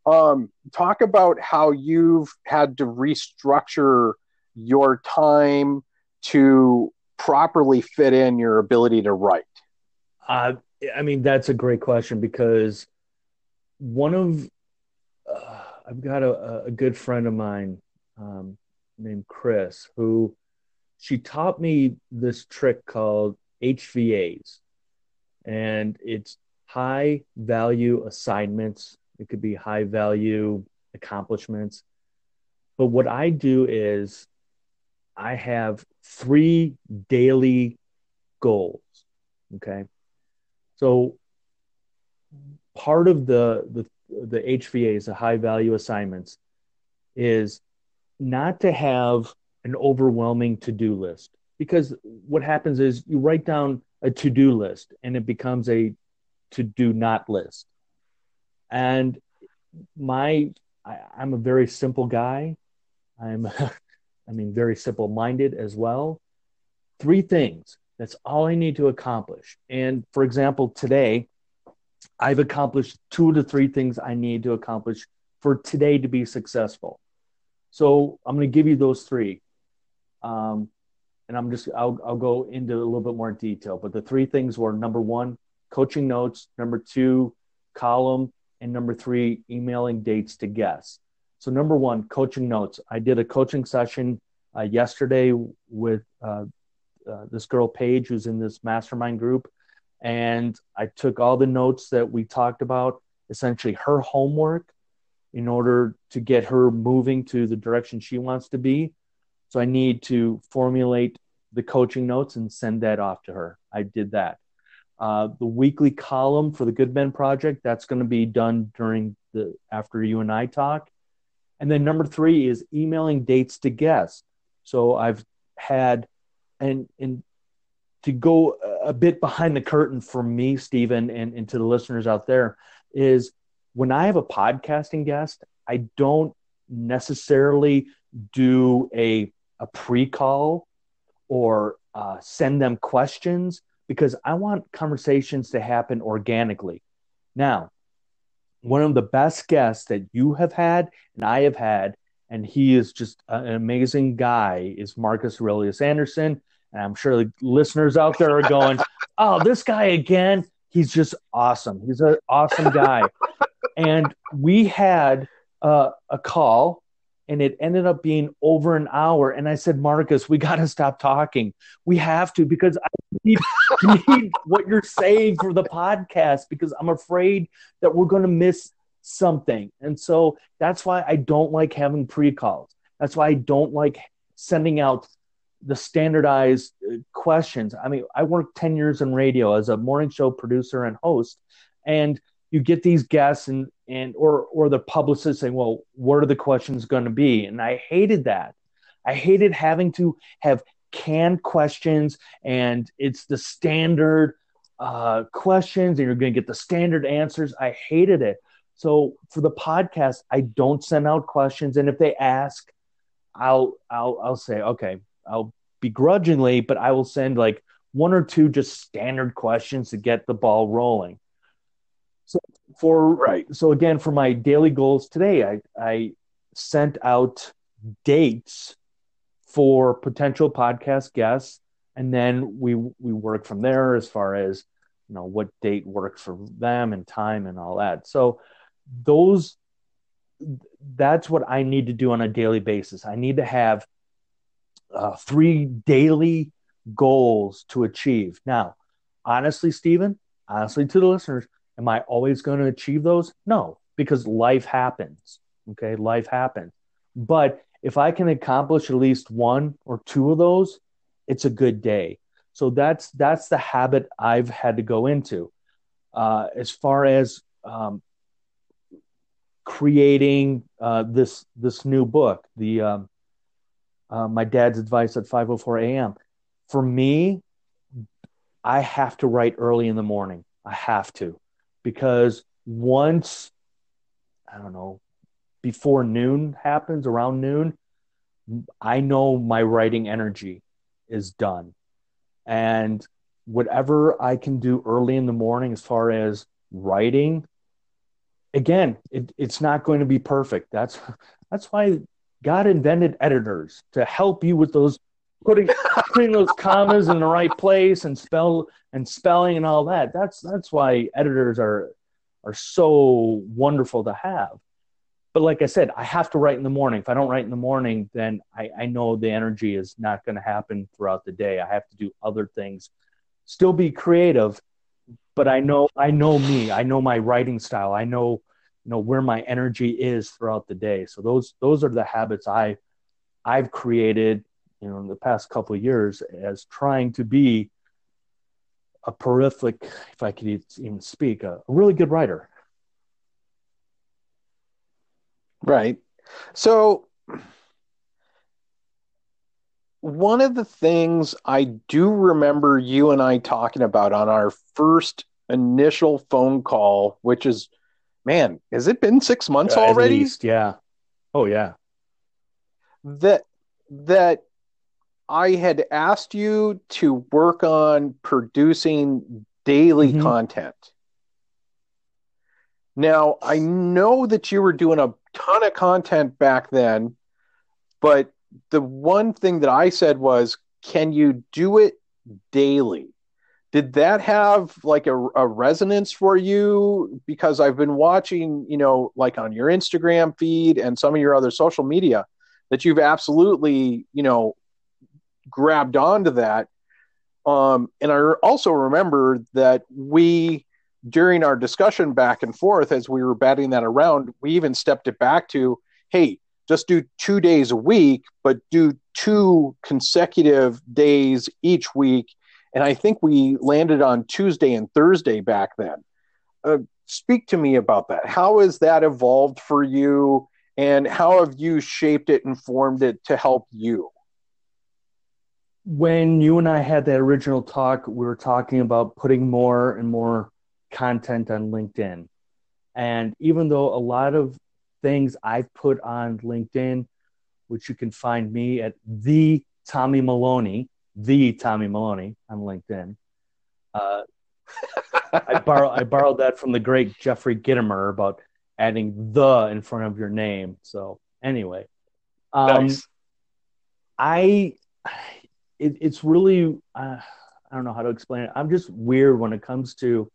Speaker 1: Um, talk about how you've had to restructure your time to properly fit in your ability to write.
Speaker 2: Uh, I mean, that's a great question because one of uh, I've got a, a good friend of mine um, named Chris who she taught me this trick called HVAs, and it's high value assignments. It could be high value accomplishments. But what I do is I have three daily goals. Okay. So part of the the the HVAs, the high value assignments, is not to have an overwhelming to do list because what happens is you write down a to do list and it becomes a to do not list. And my I, I'm a very simple guy. I'm I mean very simple minded as well. Three things. That's all I need to accomplish. And for example, today I've accomplished two to three things I need to accomplish for today to be successful. So I'm going to give you those three. Um, and I'm just, I'll, I'll go into a little bit more detail. But the three things were number one, coaching notes, number two, column, and number three, emailing dates to guests. So, number one, coaching notes. I did a coaching session uh, yesterday with uh, uh, this girl, Paige, who's in this mastermind group and I took all the notes that we talked about, essentially her homework, in order to get her moving to the direction she wants to be. So I need to formulate the coaching notes and send that off to her. I did that. Uh, the weekly column for the Good Men Project that's going to be done during the after you and I talk. And then number three is emailing dates to guests. So I've had and and to go a bit behind the curtain for me, Stephen, and, and to the listeners out there, is when I have a podcasting guest, I don't necessarily do a, a pre call or uh, send them questions because I want conversations to happen organically. Now, one of the best guests that you have had and I have had, and he is just an amazing guy, is Marcus Aurelius Anderson. And I'm sure the listeners out there are going, oh, this guy again. He's just awesome. He's an awesome guy. and we had uh, a call and it ended up being over an hour. And I said, Marcus, we got to stop talking. We have to because I need, need what you're saying for the podcast because I'm afraid that we're going to miss something. And so that's why I don't like having pre calls. That's why I don't like sending out the standardized uh, questions. I mean, I worked 10 years in radio as a morning show producer and host. And you get these guests and and or or the publicist saying, "Well, what are the questions going to be?" And I hated that. I hated having to have canned questions, and it's the standard uh, questions, and you're going to get the standard answers. I hated it. So for the podcast, I don't send out questions, and if they ask, I'll I'll I'll say, okay, I'll begrudgingly, but I will send like one or two just standard questions to get the ball rolling. So for right. So again, for my daily goals today, I I sent out dates for potential podcast guests, and then we we work from there as far as you know what date works for them and time and all that. So those that's what I need to do on a daily basis. I need to have uh, three daily goals to achieve. Now, honestly, Stephen, honestly to the listeners, Am I always going to achieve those? No, because life happens. Okay, life happens. But if I can accomplish at least one or two of those, it's a good day. So that's that's the habit I've had to go into. Uh, as far as um, creating uh, this this new book, the um, uh, my dad's advice at 5:04 a.m. For me, I have to write early in the morning. I have to because once I don't know before noon happens around noon, I know my writing energy is done. And whatever I can do early in the morning as far as writing, again, it, it's not going to be perfect. That's that's why God invented editors to help you with those putting putting those commas in the right place and spell and spelling and all that. That's that's why editors are are so wonderful to have. But like I said, I have to write in the morning. If I don't write in the morning, then I, I know the energy is not going to happen throughout the day. I have to do other things, still be creative, but I know I know me. I know my writing style. I know you know where my energy is throughout the day. So those those are the habits I I've created you know in the past couple of years as trying to be a prolific if i could even speak a, really good writer.
Speaker 1: Right. So one of the things i do remember you and i talking about on our first initial phone call which is man has it been six months uh, already? least,
Speaker 2: yeah. Oh yeah.
Speaker 1: That that I had asked you to work on producing daily mm-hmm. content. Now, I know that you were doing a ton of content back then, but the one thing that I said was, can you do it daily? Did that have like a, a resonance for you? Because I've been watching, you know, like on your Instagram feed and some of your other social media, that you've absolutely, you know, grabbed onto that. Um, and I also remember that we, during our discussion back and forth as we were batting that around, we even stepped it back to, hey, just do two days a week, but do two consecutive days each week. And I think we landed on Tuesday and Thursday back then. Uh, speak to me about that. How has that evolved for you? And how have you shaped it and formed it to help you?
Speaker 2: When you and I had that original talk, we were talking about putting more and more content on LinkedIn. And even though a lot of things I've put on LinkedIn, which you can find me at the Tommy Maloney, the Tommy Maloney on LinkedIn. Uh, I, borrow, I borrowed that from the great Jeffrey Gitomer about adding the in front of your name. So anyway, um, nice. I it, it's really uh, I don't know how to explain it. I'm just weird when it comes to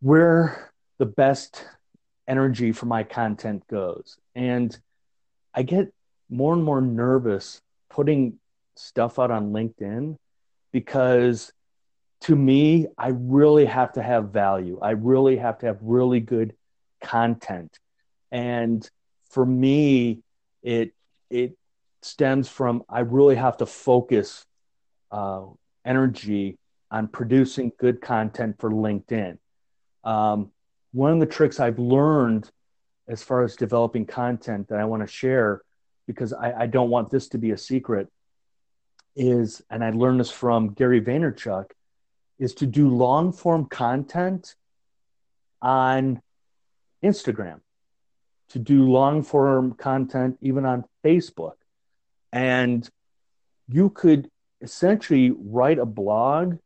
Speaker 2: where the best energy for my content goes, and I get more and more nervous putting stuff out on LinkedIn because to me, I really have to have value. I really have to have really good content. And for me, it it stems from I really have to focus uh, energy on producing good content for LinkedIn. Um, one of the tricks I've learned as far as developing content that I want to share, because I, I don't want this to be a secret, is, and I learned this from Gary Vaynerchuk, is to do long form content on Instagram, to do long form content even on Facebook. And you could essentially write a blog,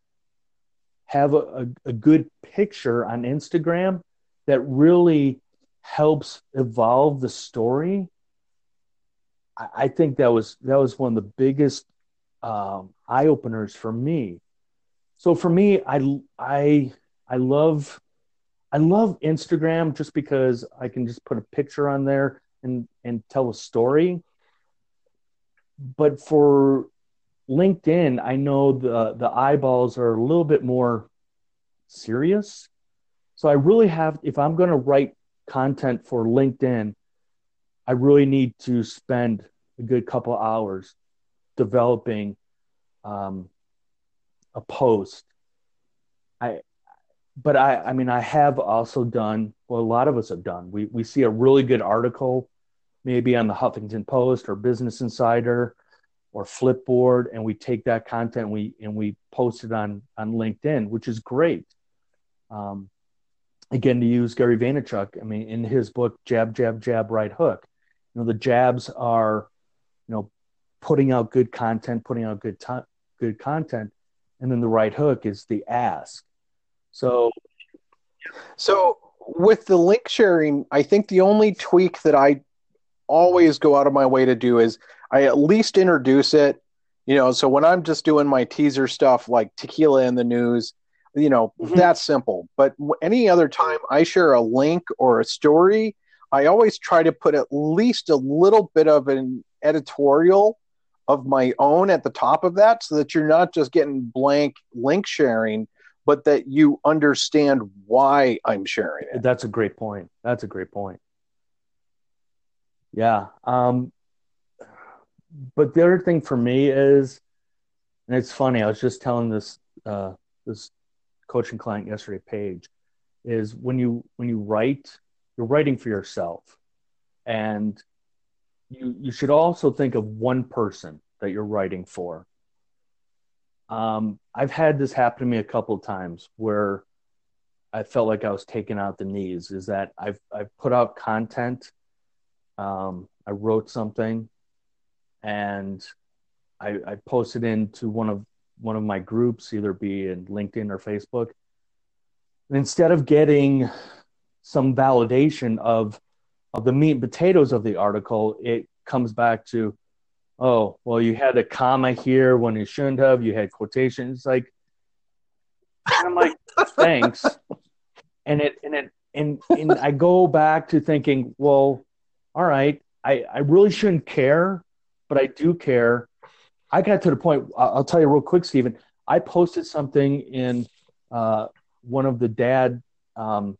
Speaker 2: have a, a, a good picture on Instagram that really helps evolve the story. I, I think that was that was one of the biggest um, eye openers for me. So for me, I I I love I love Instagram just because I can just put a picture on there and and tell a story. But for LinkedIn, I know the the eyeballs are a little bit more serious. So I really have if I'm going to write content for LinkedIn, I really need to spend a good couple hours developing um, a post. I, but I, I mean, I have also done. Well, a lot of us have done. We we see a really good article, maybe on the Huffington Post or Business Insider, or Flipboard, and we take that content and we and we post it on on LinkedIn, which is great. Um, again, to use Gary Vaynerchuk, I mean, in his book Jab, Jab, Jab, Right Hook, you know, the jabs are, you know, putting out good content, putting out good time, good content, and then the right hook is the ask. So,
Speaker 1: so with the link sharing, I think the only tweak that I always go out of my way to do is I at least introduce it. You know, so when I'm just doing my teaser stuff like tequila in the news, you know, mm-hmm. that's simple. But any other time I share a link or a story, I always try to put at least a little bit of an editorial of my own at the top of that so that you're not just getting blank link sharing but that you understand why I'm sharing it.
Speaker 2: That's a great point. That's a great point. Yeah. Um, but the other thing for me is, and it's funny, I was just telling this uh, this coaching client yesterday, Paige, is when you when you write, you're writing for yourself, and you you should also think of one person that you're writing for. Um, I've had this happen to me a couple of times where I felt like I was taking out the knees. Is that I've I've put out content, um, I wrote something, and I, I posted into one of one of my groups, either be in LinkedIn or Facebook. And instead of getting some validation of of the meat and potatoes of the article, it comes back to, oh, well, you had a comma here when you shouldn't have. You had quotations. Like, I'm like, thanks. And it and it and and I go back to thinking, well, all right, I I really shouldn't care, but I do care. I got to the point. I'll tell you real quick, Stephen. I posted something in uh, one of the dad um,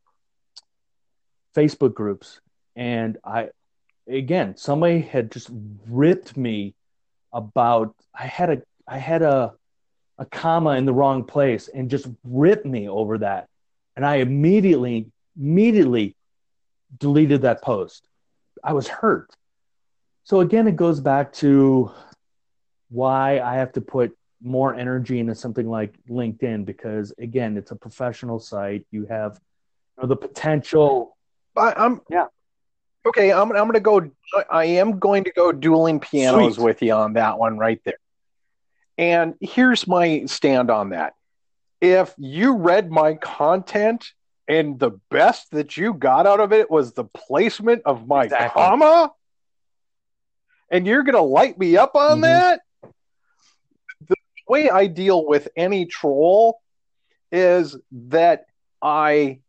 Speaker 2: Facebook groups, and I again somebody had just ripped me about I had a I had a a comma in the wrong place and just ripped me over that. And I immediately immediately deleted that post. I was hurt. So again it goes back to why I have to put more energy into something like LinkedIn because again, it's a professional site. You have you know, the potential.
Speaker 1: I, I'm
Speaker 2: Yeah.
Speaker 1: Okay, I'm I'm gonna go. I am going to go dueling pianos
Speaker 2: Sweet.
Speaker 1: with you on that one right there. And here's my stand on that. If you read my content and the best that you got out of it was the placement of my
Speaker 2: Exactly.
Speaker 1: comma, and you're gonna light me up on
Speaker 2: Mhm.
Speaker 1: that, the way I deal with any troll is that I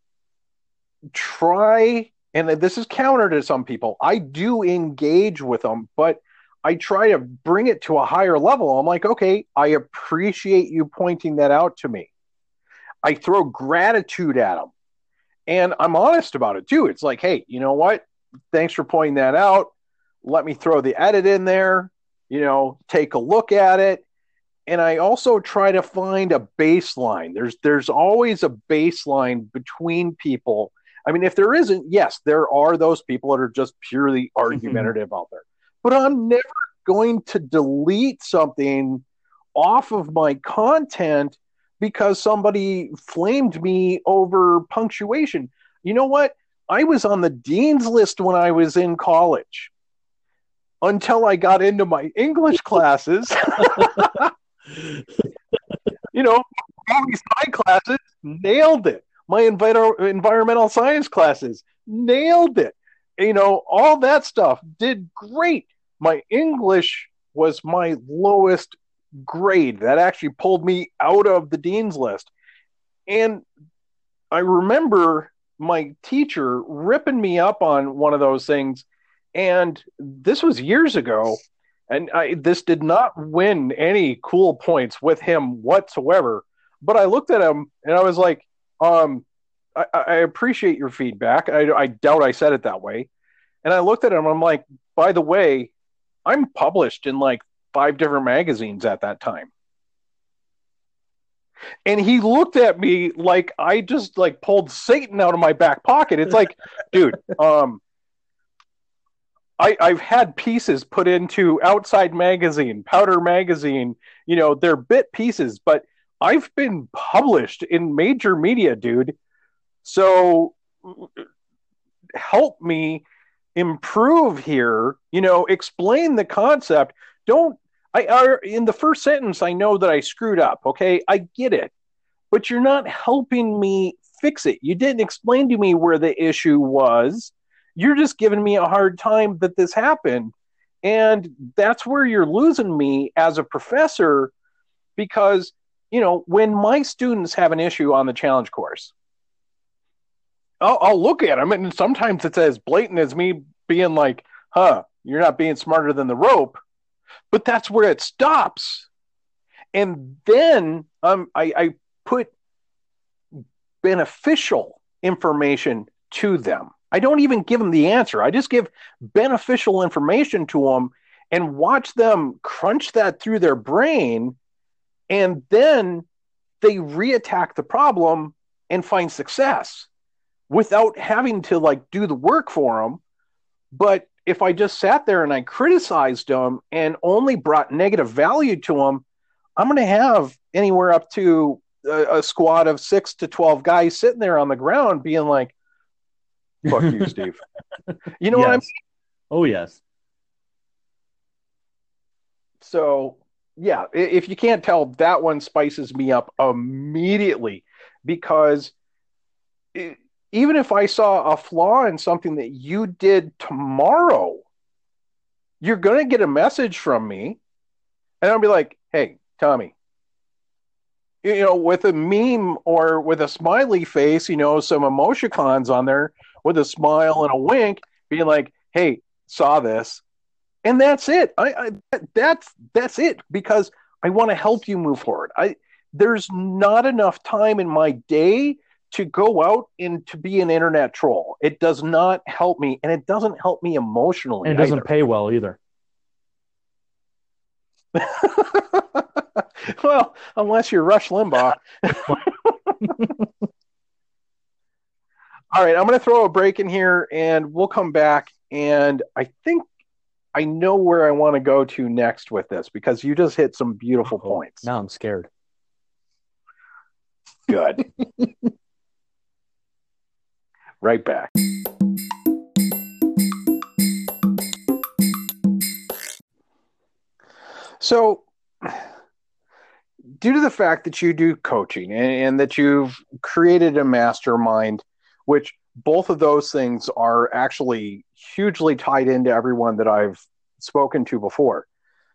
Speaker 1: try, and this is counter to some people, I do engage with them, but I try to bring it to a higher level. I'm like, okay, I appreciate you pointing that out to me. I throw gratitude at them. And I'm honest about it too. It's like, hey, you know what? Thanks for pointing that out. Let me throw the edit in there, you know, take a look at it. And I also try to find a baseline. There's there's always a baseline between people. I mean, if there isn't, yes, there are those people that are just purely mm-hmm. argumentative out there. But I'm never going to delete something off of my content because somebody flamed me over punctuation. You know what? I was on the dean's list when I was in college until I got into my English classes. you know, all these sci classes nailed it. My enviro- environmental science classes nailed it. You know, all that stuff did great. My English was my lowest grade. That actually pulled me out of the dean's list. And I remember my teacher ripping me up on one of those things. And this was years ago. And I, this did not win any cool points with him whatsoever. But I looked at him and I was like, um, I, I appreciate your feedback. I, I doubt I said it that way. And I looked at him. I'm like, by the way, I'm published in like five different magazines at that time. And he looked at me like I just like pulled Satan out of my back pocket. It's like, dude, um, I, I've had pieces put into Outside Magazine, Powder Magazine. You know, they're bit pieces, but I've been published in major media, dude. So help me improve here. You know, explain the concept. Don't I are in the first sentence I know that I screwed up, okay? I get it. But you're not helping me fix it. You didn't explain to me where the issue was. You're just giving me a hard time that this happened. And that's where you're losing me as a professor because, you know, when my students have an issue on the challenge course, I'll, I'll look at them and sometimes it's as blatant as me being like, huh, you're not being smarter than the rope. But that's where it stops. And then um, I, I put beneficial information to them. I don't even give them the answer. I just give beneficial information to them and watch them crunch that through their brain. And then they reattack the problem and find success without having to like do the work for them. But if I just sat there and I criticized them and only brought negative value to them, I'm going to have anywhere up to a, a squad of six to 12 guys sitting there on the ground being like, fuck you, Steve. You know what I mean?
Speaker 2: Yes. Oh yes.
Speaker 1: So, yeah, if you can't tell, that one spices me up immediately because i even if I saw a flaw in something that you did tomorrow, you're going to get a message from me, and I'll be like, hey, Tommy, you know, with a meme or with a smiley face, you know, some emoticons on there with a smile and a wink, being like, hey, saw this and that's it. I, I that's that's it because I want to help you move forward. I there's not enough time in my day to go out and to be an internet troll. It does not help me, and it doesn't help me emotionally.
Speaker 2: And it doesn't
Speaker 1: either.
Speaker 2: pay well either.
Speaker 1: well, unless you're Rush Limbaugh. All right, I'm going to throw a break in here, and we'll come back. And I think I know where I want to go to next with this because you just hit some beautiful
Speaker 2: Oh,
Speaker 1: points.
Speaker 2: Now I'm scared.
Speaker 1: Good. right back. So, due to the fact that you do coaching and, and that you've created a mastermind, which both of those things are actually hugely tied into everyone that I've spoken to before.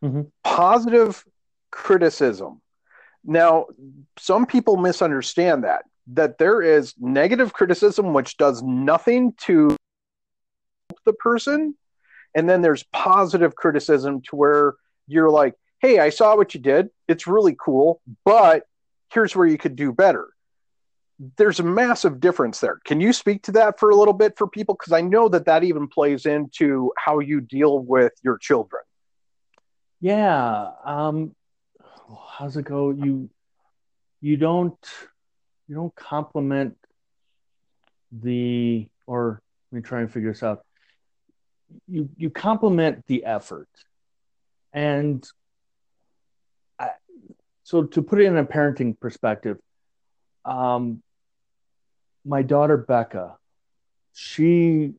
Speaker 2: Mhm.
Speaker 1: Positive criticism. Now, some people misunderstand that that there is negative criticism which does nothing to help the person, and then there's positive criticism to where you're like, "Hey, I saw what you did. It's really cool, but here's where you could do better." There's a massive difference there. Can you speak to that for a little bit for people because I know that that even plays into how you deal with your children.
Speaker 2: Yeah. Um, how's it go? You you don't you don't compliment the or let me try and figure this out. You you compliment the effort, and I, so to put it in a parenting perspective, um, my daughter Becca, she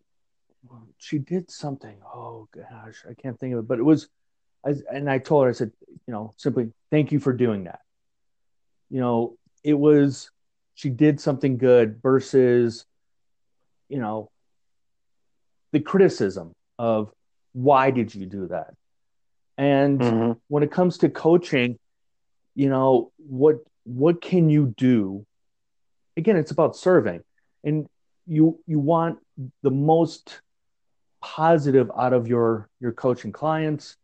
Speaker 2: she did something. Oh gosh, I can't think of it, but it was I, and I told her, I said, you know, simply thank you for doing that. You know, it was, she did something good versus, you know, the criticism of why did you do that? And when it comes to coaching, you know, what, what can you do? Again, it's about serving and you, you want the most positive out of your, your coaching clients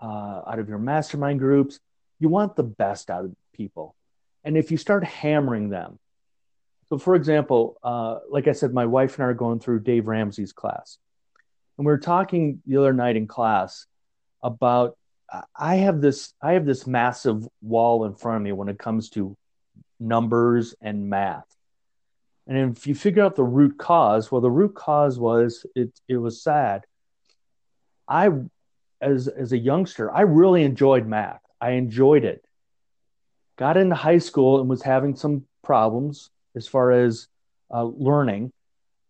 Speaker 2: uh, out of your mastermind groups. You want the best out of people. And if you start hammering them, for example, uh, like I said, my wife and I are going through Dave Ramsey's class. And we were talking the other night in class about I have this I have this massive wall in front of me when it comes to numbers and math. And if you figure out the root cause, well, the root cause was it it was sad. I as as a youngster, I really enjoyed math. I enjoyed it. Got into high school and was having some problems as far as uh, learning,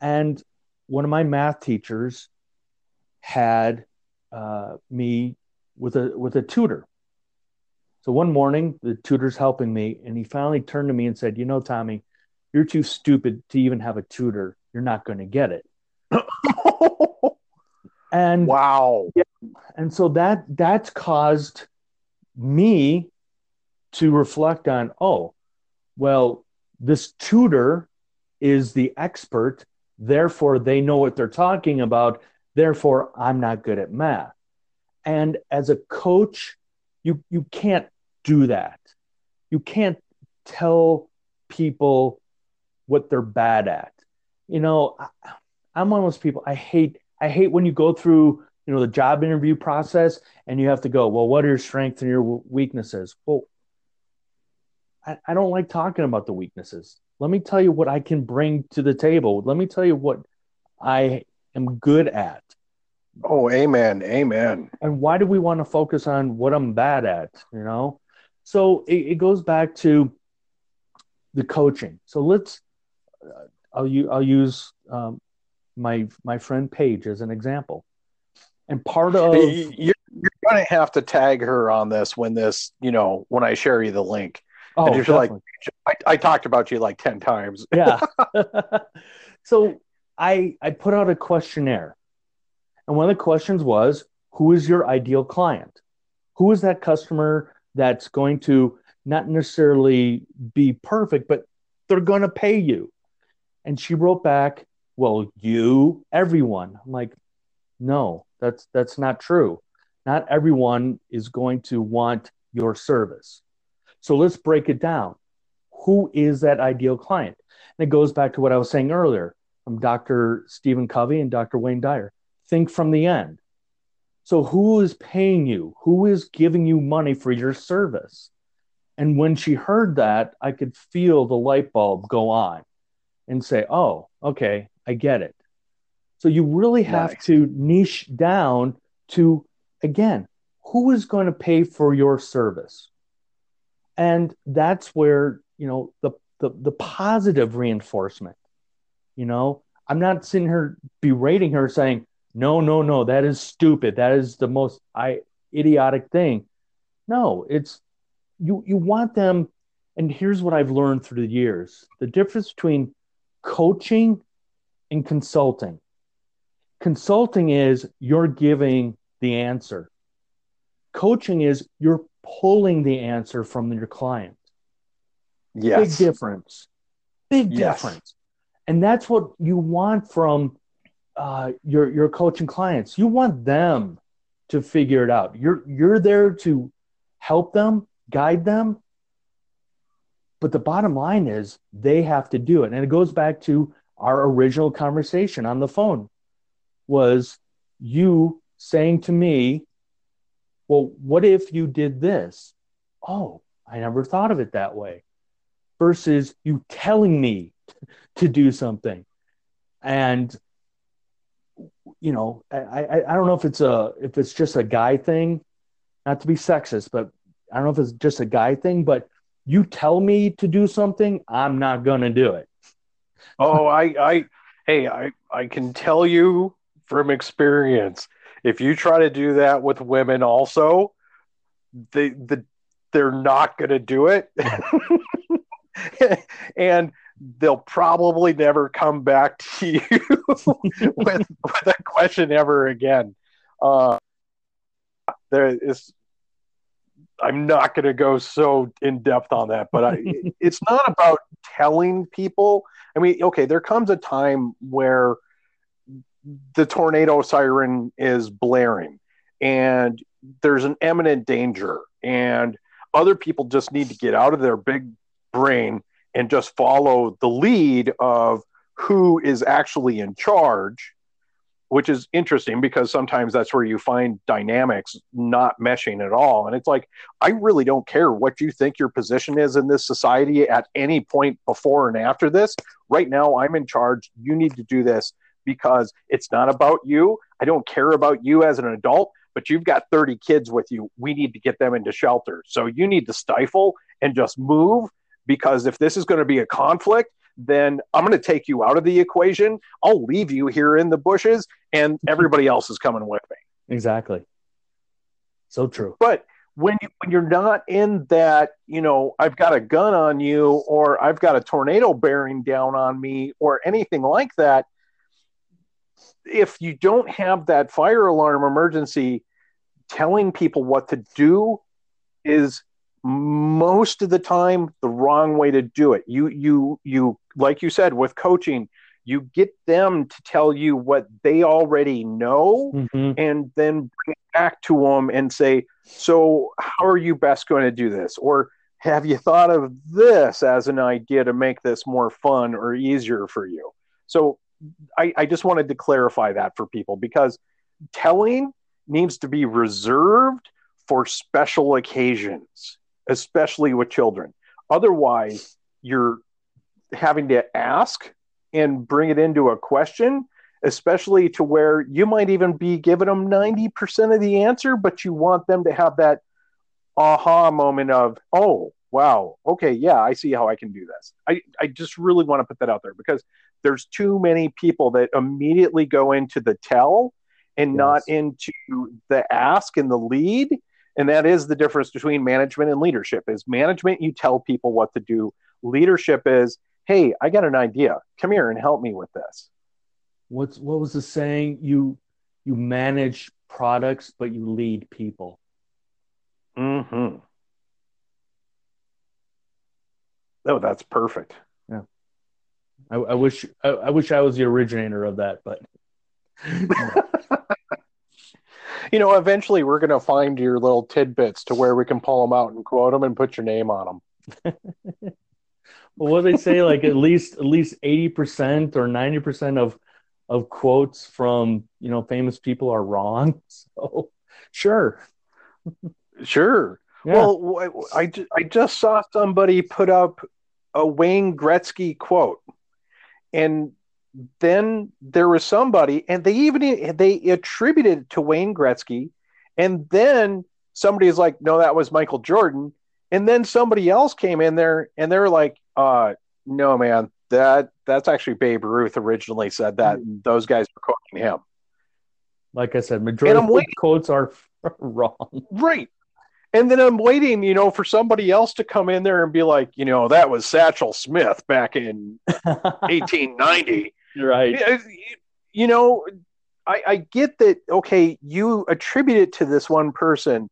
Speaker 2: and one of my math teachers had uh, me with a with a tutor. So one morning, the tutor's helping me, and he finally turned to me and said, "You know, Tommy, you're too stupid to even have a tutor. You're not going to get it." and
Speaker 1: wow.
Speaker 2: and so that that's caused me to reflect on oh well this tutor is the expert therefore they know what they're talking about therefore i'm not good at math. And as a coach you you can't do that. You can't tell people what they're bad at. You know I, i'm one of those people i hate i hate when you go through you know the job interview process and you have to go well what are your strengths and your weaknesses? Well I, I don't like talking about the weaknesses let me tell you what i can bring to the table let me tell you what i am good at
Speaker 1: Oh, amen. Amen.
Speaker 2: and why do we want to focus on what i'm bad at you know so it, it goes back to the coaching so let's uh, i'll, u- I'll use um, my my friend paige as an example and part of
Speaker 1: you're, you're going to have to tag her on this when this, you know, when I share you the link.
Speaker 2: Oh,
Speaker 1: and you're like,
Speaker 2: definitely.
Speaker 1: I, I talked about you like 10 times.
Speaker 2: yeah. so I I put out a questionnaire, and one of the questions was, "Who is your ideal client? Who is that customer that's going to not necessarily be perfect, but they're going to pay you?" And she wrote back, "Well, you, everyone." I'm like, "No, that's that's not true. Not everyone is going to want your service." So let's break it down. Who is that ideal client? And it goes back to what I was saying earlier from Dr. Stephen Covey and Dr. Wayne Dyer. Think from the end. So, who is paying you? Who is giving you money for your service? And when she heard that, I could feel the light bulb go on and say, oh, okay, I get it. So, you really have
Speaker 1: Nice.
Speaker 2: to niche down to again who is going to pay for your service and that's where you know the the, the positive reinforcement you know? I'm not sitting here berating her saying no no no that is stupid. That is the most i idiotic thing. No it's you you want them and here's what i've learned through the years. The difference between coaching and consulting. Consulting is you're giving the answer. Coaching is you're pulling the answer from your client.
Speaker 1: Yes.
Speaker 2: big difference. Big
Speaker 1: Yes.
Speaker 2: difference. And that's what you want from uh, your your coaching clients. You want them to figure it out. You're you're there to help them guide them. But the bottom line is they have to do it. And it goes back to our original conversation on the phone was you saying to me well what if you did this? Oh i never thought of it that way. Versus you telling me to do something. And you know I, I i don't know if it's a if it's just a guy thing not to be sexist but i don't know if it's just a guy thing but you tell me to do something i'm not gonna do it.
Speaker 1: Oh, I, I, hey, I, I can tell you from experience, if you try to do that with women, also, they, the, they're not going to do it, and they'll probably never come back to you with, with a question ever again. Uh, there is. I'm not going to go so in depth on that, but I, it's not about telling people. I mean, okay, there comes a time where the tornado siren is blaring and there's an imminent danger, and other people just need to get out of their big brain and just follow the lead of who is actually in charge, which is interesting because sometimes that's where you find dynamics not meshing at all. And it's like, I really don't care what you think your position is in this society at any point before and after this. Right now, I'm in charge. You need to do this because it's not about you. I don't care about you as an adult, but you've got 30 kids with you. We need to get them into shelter. So you need to stifle and just move because if this is going to be a conflict, then I'm going to take you out of the equation. I'll leave you here in the bushes and everybody else is coming with me.
Speaker 2: exactly so true
Speaker 1: But when you, when you're not in that, you know, I've got a gun on you or I've got a tornado bearing down on me or anything like that, if you don't have that fire alarm emergency telling people what to do is most of the time the wrong way to do it. You you you like you said with coaching, you get them to tell you what they already know
Speaker 2: Mhm.
Speaker 1: and then bring it back to them and say, So, how are you best going to do this? Or have you thought of this as an idea to make this more fun or easier for you? So, I, I just wanted to clarify that for people because telling needs to be reserved for special occasions, especially with children. Otherwise, you're having to ask and bring it into a question especially to where you might even be giving them 90% of the answer, but you want them to have that aha moment of, oh, wow, okay, yeah, I see how I can do this. I, I just really want to put that out there because there's too many people that immediately go into the tell and not into the ask and the lead. And that is the difference between management and leadership is management, you tell people what to do. Leadership is, hey, I got an idea. Come here and help me with this.
Speaker 2: what's what was the saying you you manage products but you lead people
Speaker 1: Mm-hmm. Oh, that's perfect. Yeah.
Speaker 2: I, I wish I, I wish I was the originator of that, but
Speaker 1: You know, eventually we're going to find your little tidbits to where we can pull them out and quote them and put your name on them.
Speaker 2: well, what they say? Like at least at least eighty percent or ninety percent of of quotes from you know famous people are wrong. So sure,
Speaker 1: Sure.
Speaker 2: yeah,
Speaker 1: Well, I, I just saw somebody put up a Wayne Gretzky quote, and then there was somebody, and they even they attributed it to Wayne Gretzky, and then somebody is like, no, that was Michael Jordan, and then somebody else came in there, and they're like, uh, no, man, that that's actually Babe Ruth originally said that. Mm-hmm. Those guys were quoting him.
Speaker 2: Like I said, majority of quotes are wrong.
Speaker 1: Right. And then I'm waiting, you know, for somebody else to come in there and be like, you know, that was Satchel Smith back in 1890.
Speaker 2: Right.
Speaker 1: You know, I, I get that, okay, you attribute it to this one person,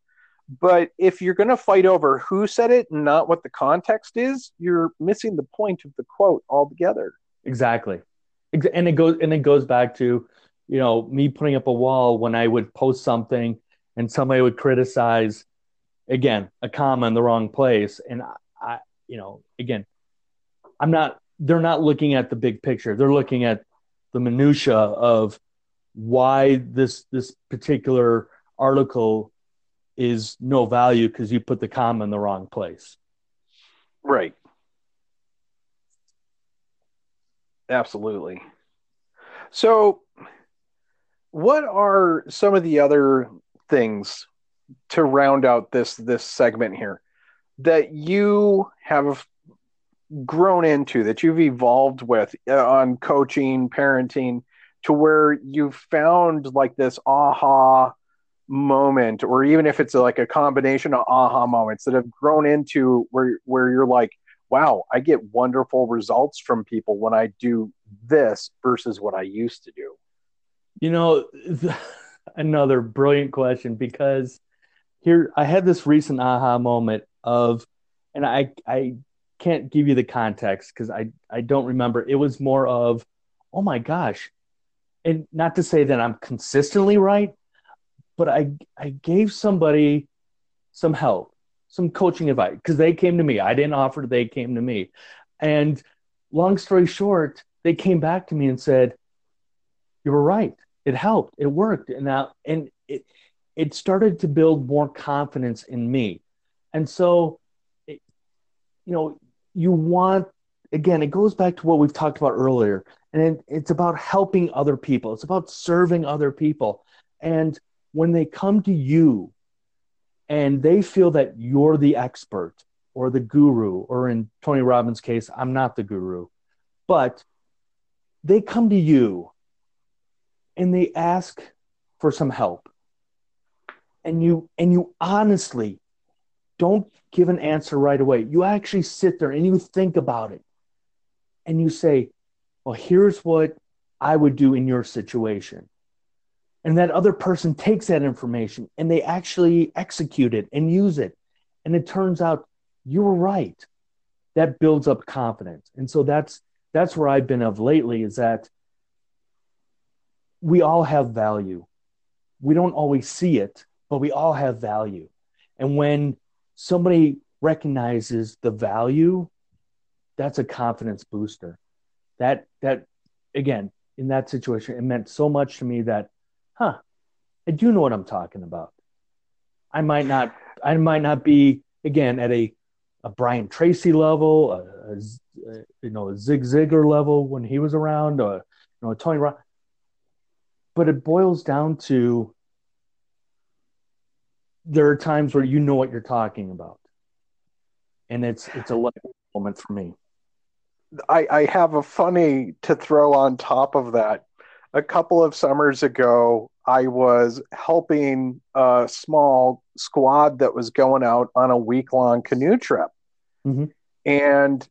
Speaker 1: but if you're going to fight over who said it and not what the context is, you're missing the point of the quote altogether.
Speaker 2: Exactly. And it goes, and it goes back to, you know, me putting up a wall when I would post something and somebody would criticize again a comma in the wrong place. And I, I, you know again i'm not they're not looking at the big picture. They're looking at the minutia of why this this particular article is no value because you put the comma in the wrong place.
Speaker 1: Right. Absolutely. So what are some of the other things to round out this this segment here that you have grown into that you've evolved with uh, on coaching parenting to where you've found like this aha moment or even if it's like a combination of aha moments that have grown into where where you're like wow i get wonderful results from people when i do this versus what i used to do.
Speaker 2: You know another brilliant question because here I had this recent aha moment of, and I I can't give you the context because I I don't remember. It was more of, oh my gosh, and not to say that I'm consistently right, but I I gave somebody some help, some coaching advice because they came to me. I didn't offer; they came to me, and long story short, they came back to me and said, "You were right. It helped. It worked." And now, and it it started to build more confidence in me. And so, it, you know, you want, again, it goes back to what we've talked about earlier. And it, it's about helping other people, it's about serving other people. And when they come to you and they feel that you're the expert or the guru, or in Tony Robbins' case, I'm not the guru, but they come to you and they ask for some help and you and you honestly don't give an answer right away. You actually sit there and you think about it. And you say, "Well, here's what I would do in your situation." And that other person takes that information and they actually execute it and use it. And it turns out you were right. That builds up confidence. And so that's that's where I've been of lately is that we all have value. We don't always see it, but we all have value. And when somebody recognizes the value, that's a confidence booster. That that again, in that situation, it meant so much to me that, huh, I do know what I'm talking about. I might not I might not be again at a a Brian Tracy level, a, a, you know, a Zig Ziglar level when he was around, or you know, Tony Rock. But it boils down to there are times where you know what you're talking about, and it's it's a moment for me.
Speaker 1: I, I have a funny to throw on top of that. A couple of summers ago, I was helping a small squad that was going out on a week long canoe trip. Mm-hmm. And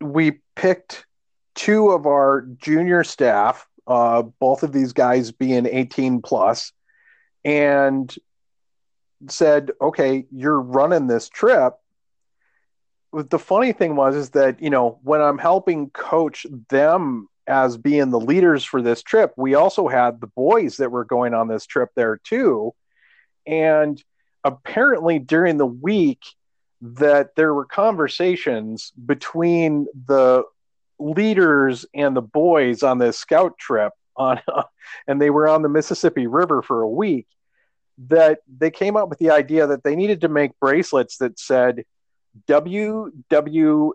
Speaker 1: we picked two of our junior staff, uh, both of these guys being 18 plus, and said, okay, you're running this trip. The funny thing was is that, you know, when I'm helping coach them as being the leaders for this trip, we also had the boys that were going on this trip there too. And apparently during the week that there were conversations between the leaders and the boys on this scout trip on and they were on the Mississippi River for a week that they came up with the idea that they needed to make bracelets that said WWSD.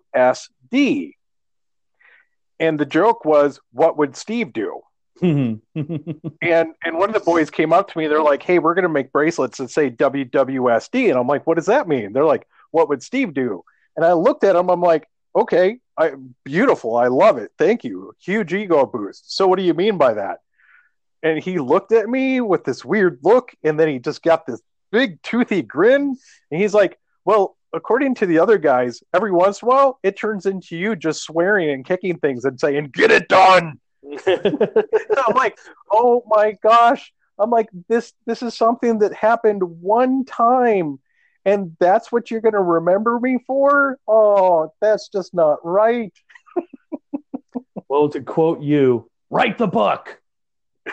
Speaker 1: and the joke was, "What would Steve do?" and and one of the boys came up to me. They're like, "Hey, we're going to make bracelets that say WWSD," and I'm like, "What does that mean?" They're like, "What would Steve do?" And I looked at him. I'm like, "Okay, I, beautiful. I love it. Thank you. Huge ego boost." So, what do you mean by that? And he looked at me with this weird look, and then he just got this big toothy grin, and he's like, "Well, according to the other guys, every once in a while, it turns into you just swearing and kicking things and saying, "Get it done." I'm like, oh my gosh. I'm like, this this is something that happened one time, and that's what you're gonna remember me for? Oh, that's just not right.
Speaker 2: well, to quote you, write the book.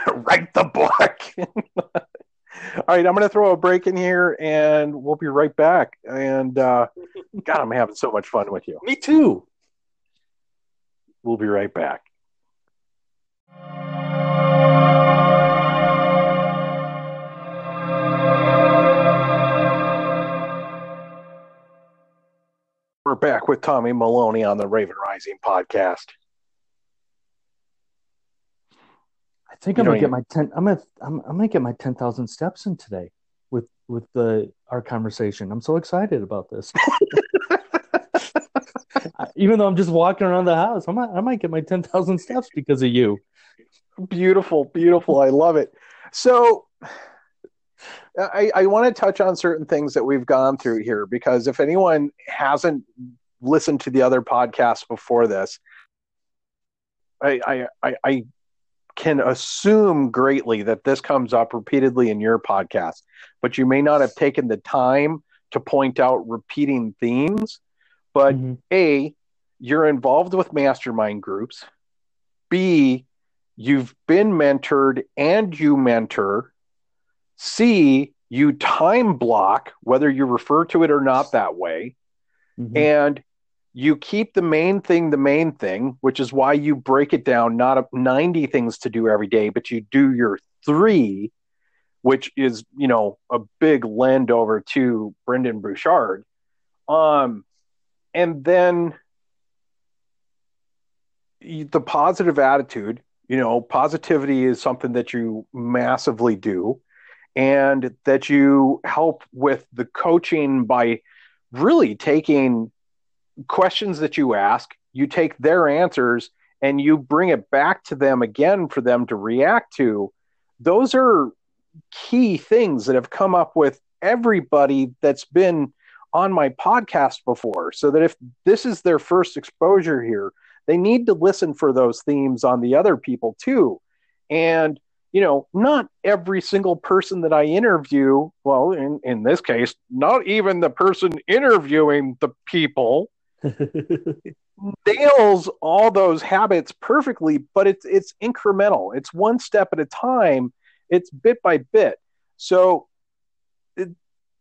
Speaker 1: write the book. All right, I'm going to throw a break in here and we'll be right back. And uh, God, I'm having so much fun with you.
Speaker 2: Me too.
Speaker 1: We'll be right back. We're back with Tommy Maloney on the Raven Rising podcast.
Speaker 2: I think I'm gonna get my ten. I'm gonna I'm, I'm gonna get my ten thousand steps in today with with the our conversation. I'm so excited about this. Even though I'm just walking around the house, I might I might get my ten thousand steps because of you.
Speaker 1: Beautiful, beautiful. I love it. So I, I want to touch on certain things that we've gone through here because if anyone hasn't listened to the other podcasts before this, I, I, I can assume greatly that this comes up repeatedly in your podcast, but you may not have taken the time to point out repeating themes. But mm-hmm. A, you're involved with mastermind groups. B, you've been mentored and you mentor. C, you time block, whether you refer to it or not that way. Mm-hmm. And you keep the main thing the main thing, which is why you break it down, not 90 things to do every day, but you do your three, which is, you know, a big lend over to Brendon Burchard. Um, and then the positive attitude, you know, positivity is something that you massively do and that you help with the coaching by really taking questions that you ask, you take their answers and you bring it back to them again for them to react to. Those are key things that have come up with everybody that's been on my podcast before. So that if this is their first exposure here, they need to listen for those themes on the other people too. And, you know, not every single person that I interview, well, in, in this case, not even the person interviewing the people nails all those habits perfectly, but it's it's incremental. It's one step at a time. It's bit by bit. So, it,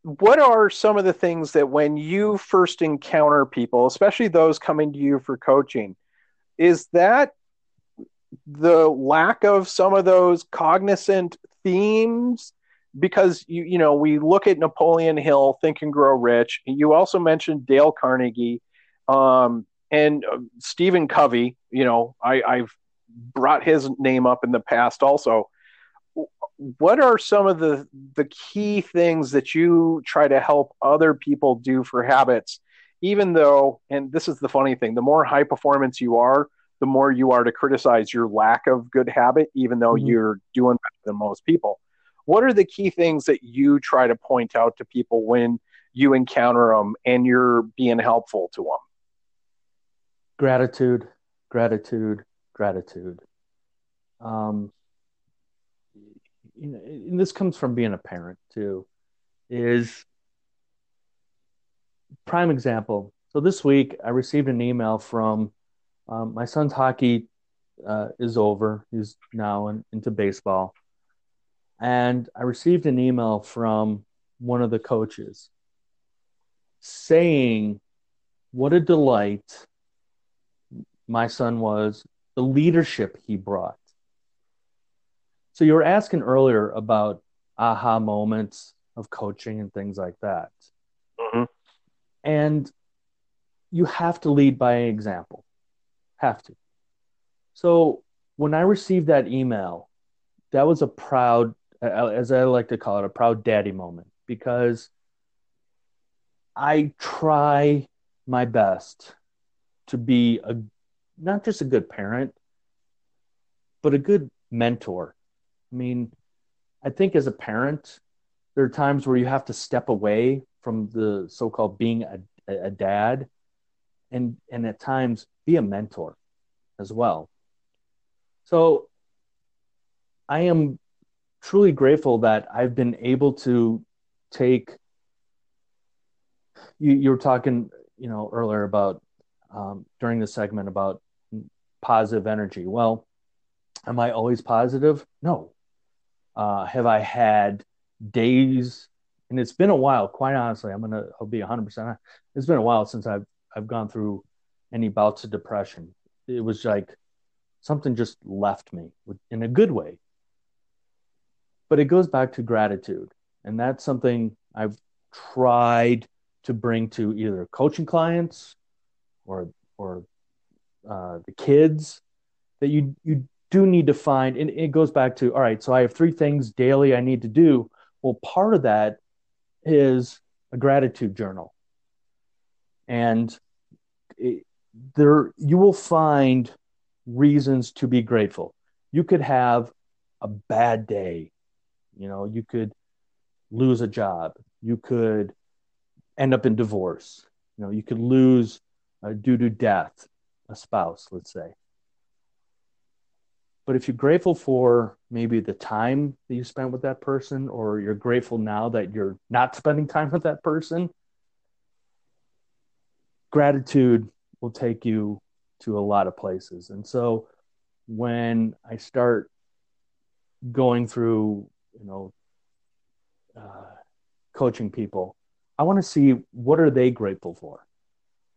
Speaker 1: what are some of the things that when you first encounter people, especially those coming to you for coaching, is that the lack of some of those cognizant themes? Because you you know we look at Napoleon Hill, Think and Grow Rich. You also mentioned Dale Carnegie um, and uh, Stephen Covey, you know, I, I've brought his name up in the past also. What are some of the the key things that you try to help other people do for habits? Even though, and this is the funny thing, the more high performance you are, the more you are to criticize your lack of good habit, even though mm-hmm. you're doing better than most people. What are the key things that you try to point out to people when you encounter them and you're being helpful to them?
Speaker 2: Gratitude, gratitude, gratitude. Um, you know, and this comes from being a parent too. Is prime example. So this week I received an email from um, my son's hockey uh, is over. He's now in, into baseball, and I received an email from one of the coaches saying, "What a delight my son was, the leadership he brought. So you were asking earlier about aha moments of coaching and things like that. Mm-hmm. And you have to lead by example. Have to. So when I received that email, that was a proud, as I like to call it, a proud daddy moment because I try my best to be a not just a good parent, but a good mentor. I mean, I think as a parent, there are times where you have to step away from the so-called being a, a dad and and at times be a mentor as well. So I am truly grateful that I've been able to take you, you were talking, you know, earlier about um, during the segment about positive energy. Well, am I always positive? No. Uh, have I had days? And it's been a while. Quite honestly, I'm gonna. I'll be 100. percent It's been a while since I've I've gone through any bouts of depression. It was like something just left me in a good way. But it goes back to gratitude, and that's something I've tried to bring to either coaching clients or or uh, the kids that you you do need to find and it goes back to all right so i have three things daily i need to do. Well part of that is a gratitude journal. And it, there you will find reasons to be grateful. You could have a bad day. You know you could lose a job. You could end up in divorce. You know, you could lose uh, due to death a spouse, let's say. But if you're grateful for maybe the time that you spent with that person, or you're grateful now that you're not spending time with that person, gratitude will take you to a lot of places. And so when I start going through, you know, uh, coaching people, I want to see what are they grateful for.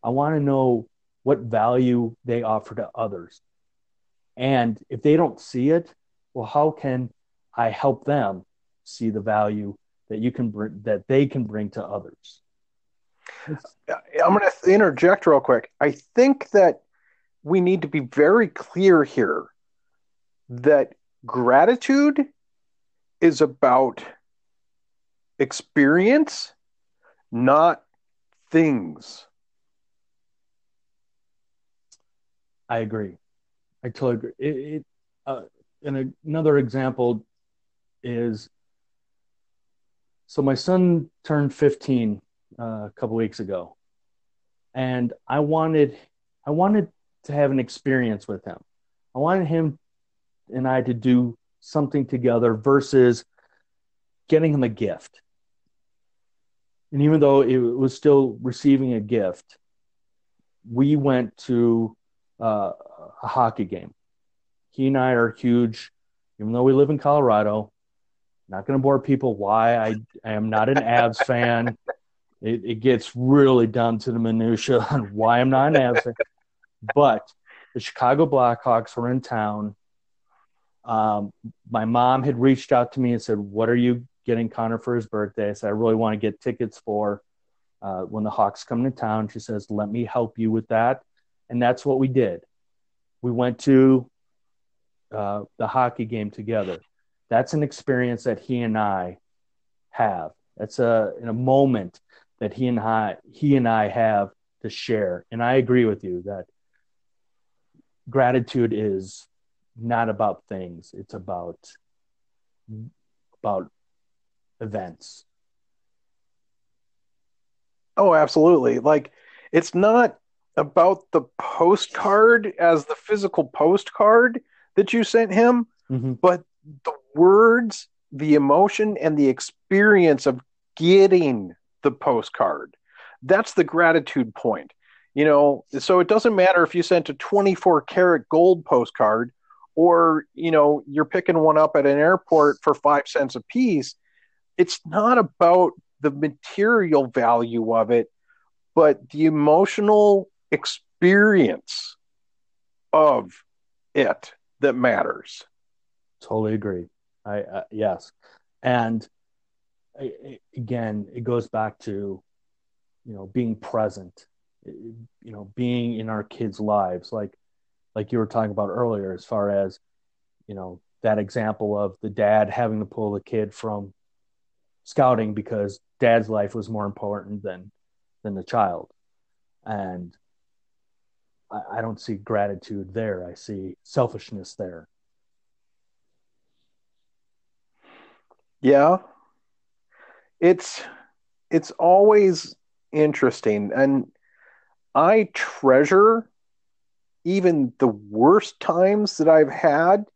Speaker 2: I want to know what value they offer to others. And if they don't see it, well, how can I help them see the value that you can bring that they can bring to others?
Speaker 1: I'm going to interject real quick. I think that we need to be very clear here that gratitude is about experience not things.
Speaker 2: I agree. I totally agree. It, it, uh, and another example is so my son turned 15 uh, a couple weeks ago, and I wanted I wanted to have an experience with him. I wanted him and I to do something together versus getting him a gift and even though it was still receiving a gift, we went to uh, a hockey game. He and I are huge, even though we live in Colorado. Not going to bore people why I, I am not an Avs fan. It, it, gets really down to the minutia on why I'm not an Avs fan. But the Chicago Blackhawks were in town. Um, my mom had reached out to me and said, "What are you getting Connor for his birthday. I said, I really want to get tickets for uh, when the Hawks come to town. She says, let me help you with that. And that's what we did. We went to uh, the hockey game together. That's an experience that he and I have. That's a, a moment that he and I, he and I have to share. And I agree with you that gratitude is not about things. It's about, about events.
Speaker 1: Oh, absolutely. Like it's not about the postcard as the physical postcard that you sent him, mm-hmm. but the words, the emotion, and the experience of getting the postcard. That's the gratitude point. You know, so it doesn't matter if you sent a 24 karat gold postcard or, you know, you're picking one up at an airport for five cents a piece it's not about the material value of it, but the emotional experience of it that matters.
Speaker 2: Totally agree. I uh, yes, and again, it goes back to you know being present, you know, being in our kids' lives. Like like you were talking about earlier, as far as you know that example of the dad having to pull the kid from scouting because dad's life was more important than than the child, and I, I don't see gratitude there. I see selfishness there.
Speaker 1: Yeah, it's it's always interesting, and I treasure even the worst times that I've had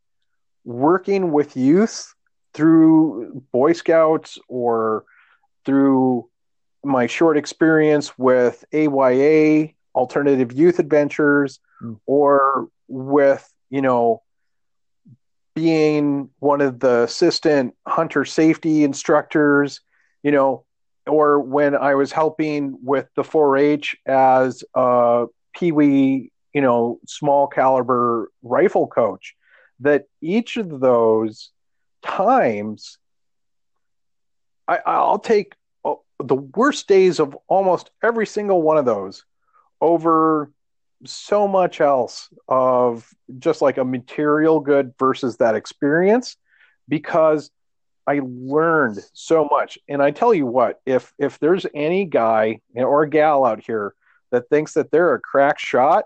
Speaker 1: working with youth through Boy Scouts or through my short experience with AYA, Alternative Youth Adventures, mm. or with, you know, being one of the assistant hunter safety instructors, you know, or when I was helping with the 4-H as a Pee Wee, you know, small caliber rifle coach, that each of those times, I, I'll take uh, the worst days of almost every single one of those over so much else of just like a material good versus that experience because I learned so much. And I tell you what, if if there's any guy or gal out here that thinks that they're a crack shot,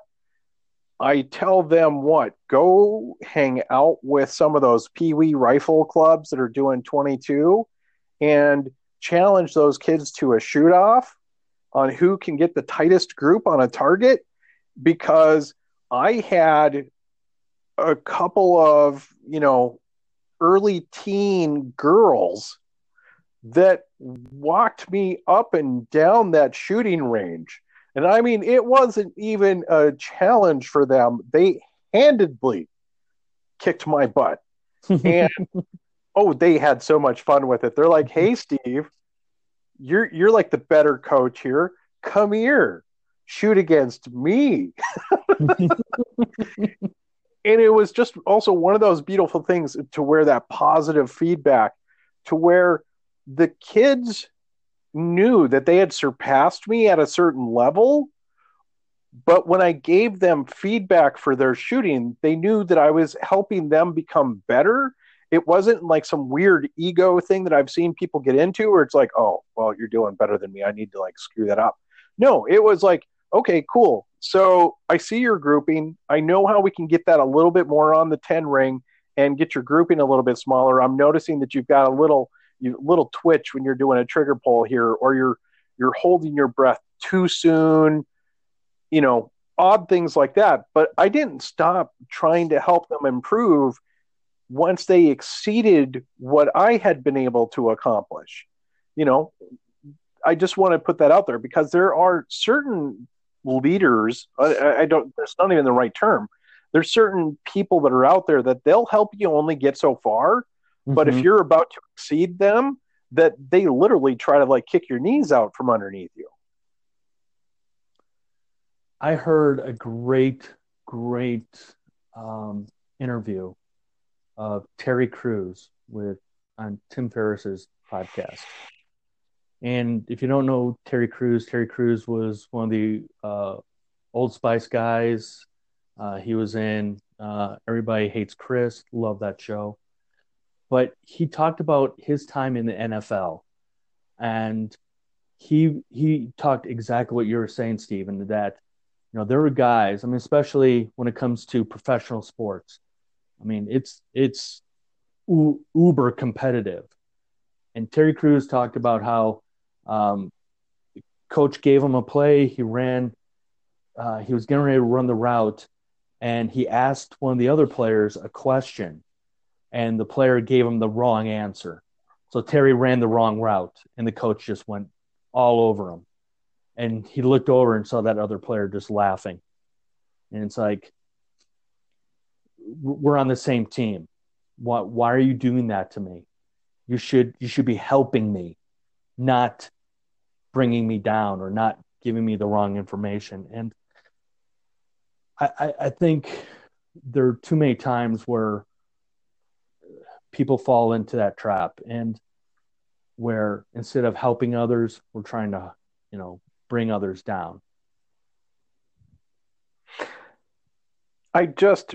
Speaker 1: I tell them what, go hang out with some of those Pee Wee rifle clubs that are doing 22 and challenge those kids to a shoot off on who can get the tightest group on a target because I had a couple of, you know, early teen girls that walked me up and down that shooting range. And I mean, it wasn't even a challenge for them. They handedly kicked my butt. And oh, they had so much fun with it. They're like, "Hey, Steve, you're you're like the better coach here. Come here, shoot against me." and it was just also one of those beautiful things to where that positive feedback to where the kids knew that they had surpassed me at a certain level but when i gave them feedback for their shooting they knew that i was helping them become better it wasn't like some weird ego thing that i've seen people get into where it's like oh well you're doing better than me i need to like screw that up no it was like okay cool so I see your grouping. I know how we can get that a little bit more on the 10 ring and get your grouping a little bit smaller. I'm noticing that you've got a little you, little twitch when you're doing a trigger pull here, or you're you're holding your breath too soon. You know, odd things like that. But I didn't stop trying to help them improve once they exceeded what I had been able to accomplish. You know, I just want to put that out there because there are certain leaders. I, I don't. That's not even the right term. There's certain people that are out there that they'll help you only get so far, mm-hmm. but if mm-hmm. you're about to exceed them, that they literally try to like kick your knees out from underneath you.
Speaker 2: I heard a great, great um, interview of Terry Crews with on Tim Ferriss's podcast. And if you don't know Terry Crews, Terry Crews was one of the uh, Old Spice guys. Uh, he was in uh, Everybody Hates Chris. Love that show. But he talked about his time in the NFL, and he he talked exactly what you were saying, Stephen. That you know there were guys. I mean, especially when it comes to professional sports. I mean, it's it's uber competitive. And Terry Crews talked about how um, coach gave him a play. He ran. Uh, he was getting ready to run the route, and he asked one of the other players a question, and the player gave him the wrong answer. So Terry ran the wrong route, and the coach just went all over him. And he looked over and saw that other player just laughing. And it's like, we're on the same team. Why, why are you doing that to me? You should you should be helping me, not bringing me down or not giving me the wrong information. And I, I, I think there are too many times where people fall into that trap and where instead of helping others, we're trying to, you know, bring others down.
Speaker 1: I just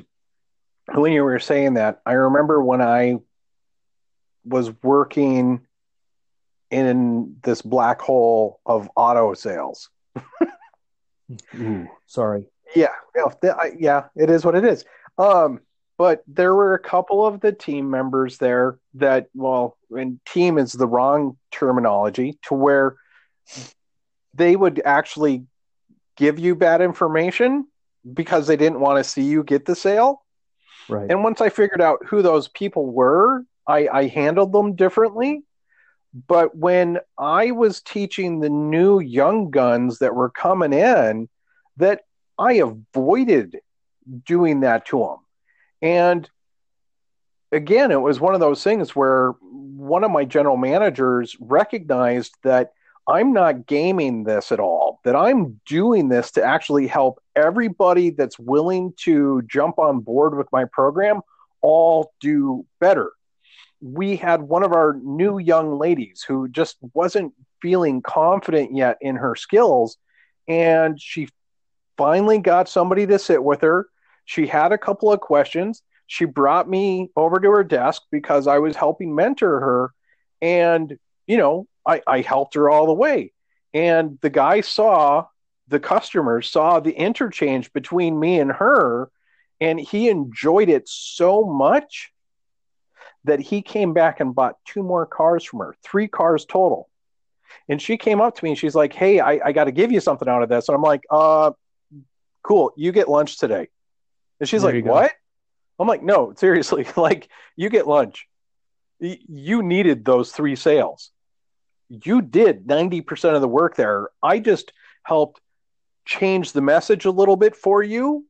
Speaker 1: when you were saying that, I remember when I was working in this black hole of auto sales.
Speaker 2: Sorry.
Speaker 1: Yeah, yeah, yeah, it is what it is. Um, but there were a couple of the team members there that, well, and team is the wrong terminology, to where they would actually give you bad information because they didn't want to see you get the sale.
Speaker 2: Right.
Speaker 1: And once I figured out who those people were, I, I handled them differently. But when I was teaching the new young guns that were coming in, that I avoided doing that to them. And again, it was one of those things where one of my general managers recognized that I'm not gaming this at all, that I'm doing this to actually help everybody that's willing to jump on board with my program all do better. We had one of our new young ladies who just wasn't feeling confident yet in her skills, and she finally got somebody to sit with her. She had a couple of questions. She brought me over to her desk because I was helping mentor her. And, you know, I, I helped her all the way. And the guy saw, the customer saw the interchange between me and her, and he enjoyed it so much that he came back and bought two more cars from her, three cars total. And she came up to me and she's like, Hey, I, I got to give you something out of this. And I'm like, uh, cool, you get lunch today. And she's
Speaker 2: There
Speaker 1: like. What? I'm like, No, seriously, like, you get lunch. Y- You needed those three sales you did 90% of the work there. I just helped change the message a little bit for you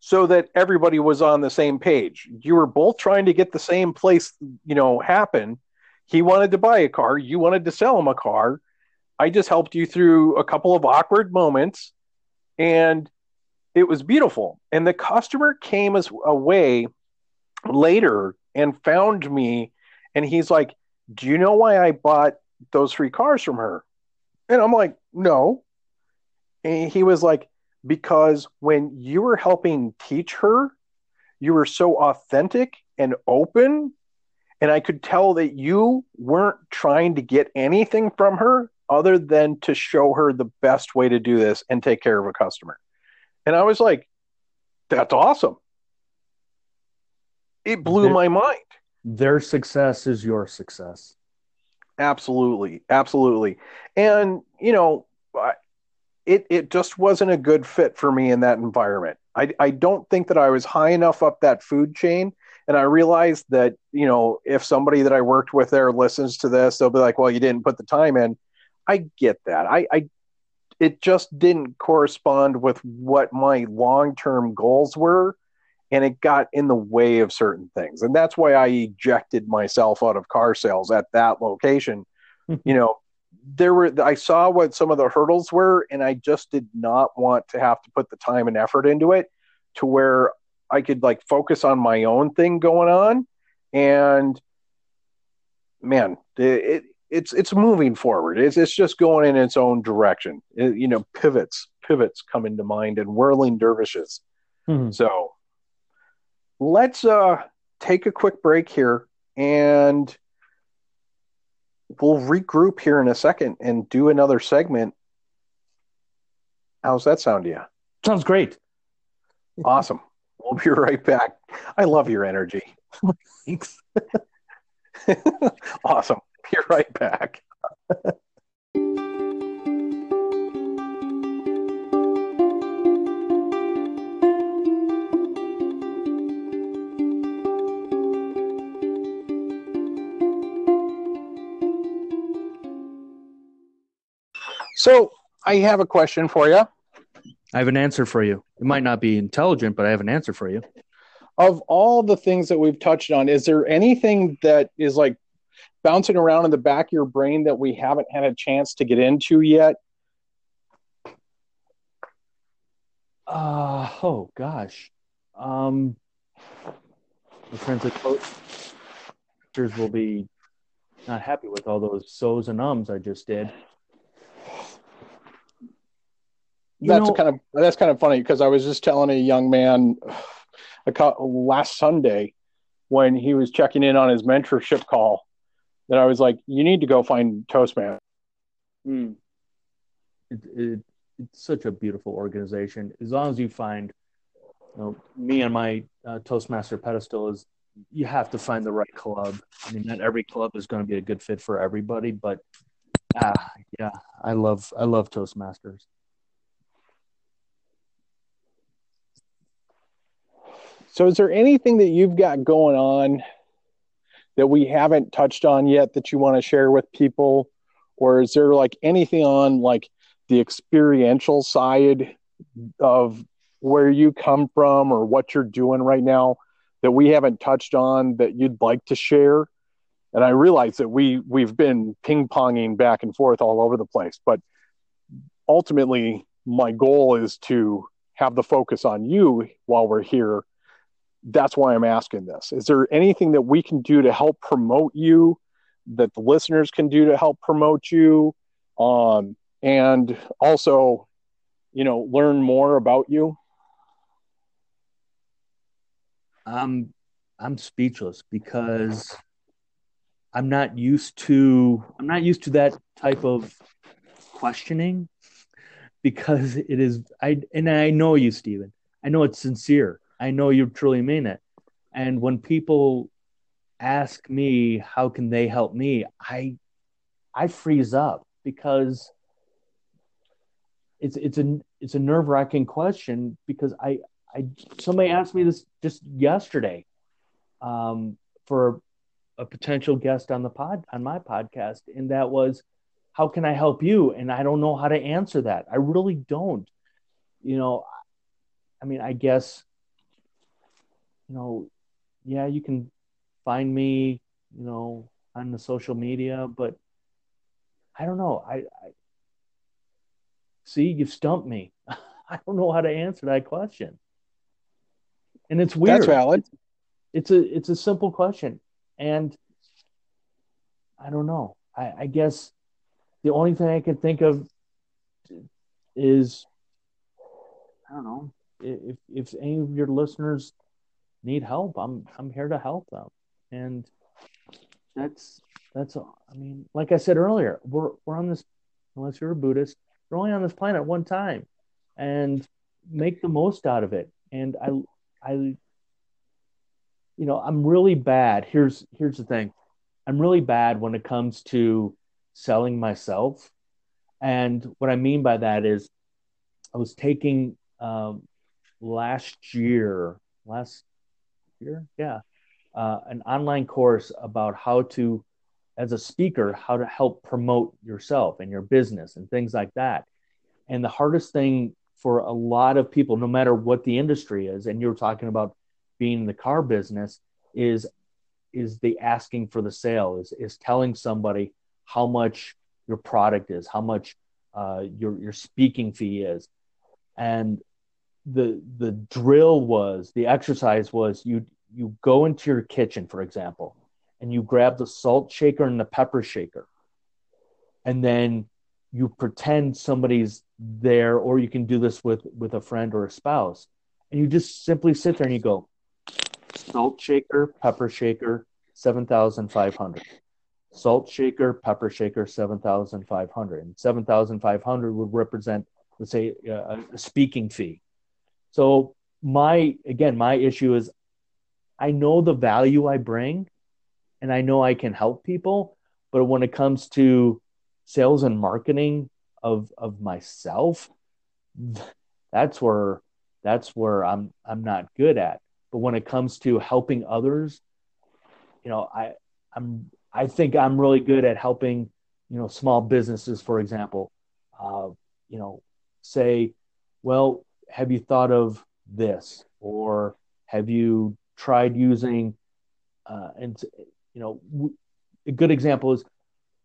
Speaker 1: so that everybody was on the same page. You were both trying to get the same place, you know, happen. He wanted to buy a car, you wanted to sell him a car. I just helped you through a couple of awkward moments and it was beautiful. And the customer came as away later and found me and he's like, "Do you know why I bought those three cars from her. And I'm like, no. And he was like, because when you were helping teach her, you were so authentic and open. And I could tell that you weren't trying to get anything from her other than to show her the best way to do this and take care of a customer. And I was like, that's awesome. It blew my mind.
Speaker 2: Their success is your success.
Speaker 1: Absolutely, absolutely. And you know, it it just wasn't a good fit for me in that environment. I I don't think that I was high enough up that food chain. And I realized that you know, if somebody that I worked with there listens to this, they'll be like, "Well, you didn't put the time in." I get that. I, I it just didn't correspond with what my long term goals were and it got in the way of certain things. And that's why i ejected myself out of car sales at that location. You know there were i saw what some of the hurdles were and i just did not want to have to put the time and effort into it to where i could like focus on my own thing going on. And man it, it it's it's moving forward. It's it's just going in its own direction. It- you know pivots pivots come into mind and whirling dervishes.
Speaker 2: Hmm.
Speaker 1: so let's uh, take a quick break here and we'll regroup here in a second and do another segment. How's that sound to you?
Speaker 2: Sounds great.
Speaker 1: Awesome. We'll be right back. I love your energy.
Speaker 2: Thanks.
Speaker 1: awesome. Be right back. So, I have a question for you.
Speaker 2: I have an answer for you. It might not be intelligent, but I have an answer for you.
Speaker 1: of all the things that we've touched on, is there anything that is like bouncing around in the back of your brain that we haven't had a chance to get into yet?
Speaker 2: Uh, oh gosh. Um, the friends of coaches will be not happy with all those so's and ums I just did.
Speaker 1: That's know, kind of that's kind of funny because I was just telling a young man last Sunday when he was checking in on his mentorship call that I was like, you need to go find Toastman.
Speaker 2: Mm. It, it, it's such a beautiful organization. As long as you find, you know, me and my uh, Toastmaster pedestal is you have to find the right club. I mean, not every club is going to be a good fit for everybody, but ah, yeah, I love I love Toastmasters.
Speaker 1: So, is there anything that you've got going on that we haven't touched on yet that you want to share with people, or is there like anything on like the experiential side of where you come from or what you're doing right now that we haven't touched on that you'd like to share? And I realize that we we've been ping ponging back and forth all over the place, but ultimately my goal is to have the focus on you while we're here. That's why I'm asking this. Is there anything that we can do to help promote you, that the listeners can do to help promote you, um, and also, you know, learn more about you?
Speaker 2: I'm I'm speechless because I'm not used to I'm not used to that type of questioning because it is I and I know you, Stephen. I know it's sincere. I know you truly mean it. And when people ask me how can they help me, I I freeze up because it's it's a it's a nerve wracking question because I I somebody asked me this just yesterday um, for a potential guest on the pod on my podcast, and that was, "How can I help you?" And I don't know how to answer that. I really don't. You know, I mean, I guess, you know, yeah, you can find me, you know, on the social media, but I don't know. I, I see you've stumped me. I don't know how to answer that question. And it's weird.
Speaker 1: That's valid.
Speaker 2: It's a it's a simple question. And I don't know. I, I guess the only thing I can think of is I don't know if if any of your listeners need help, I'm I'm here to help them, and that's that's I mean, like I said earlier, we're we're on this unless you're a Buddhist, we're only on this planet one time, and make the most out of it. And I I you know, I'm really bad. Here's here's the thing. I'm really bad when it comes to selling myself. And what I mean by that is I was taking um, last year, last year, yeah, uh, an online course about how to, as a speaker, how to help promote yourself and your business and things like that. And the hardest thing for a lot of people, no matter what the industry is, and you're talking about being in the car business is is the asking for the sale is is telling somebody how much your product is how much uh, your your speaking fee is. And the the drill was the exercise was you you go into your kitchen for example and you grab the salt shaker and the pepper shaker and then you pretend somebody's there or you can do this with with a friend or a spouse and you just simply sit there and you go salt shaker, pepper shaker, 7,500. Salt shaker, pepper shaker, 7,500. And 7,500 would represent, let's say, uh, a, a speaking fee. So, my, again, my issue is I know the value I bring and I know I can help people. But when it comes to sales and marketing of, of myself, that's where that's where I'm I'm not good at but when it comes to helping others you know i i'm i think i'm really good at helping you know small businesses for example uh, you know say well have you thought of this? Or have you tried using uh, and you know a good example is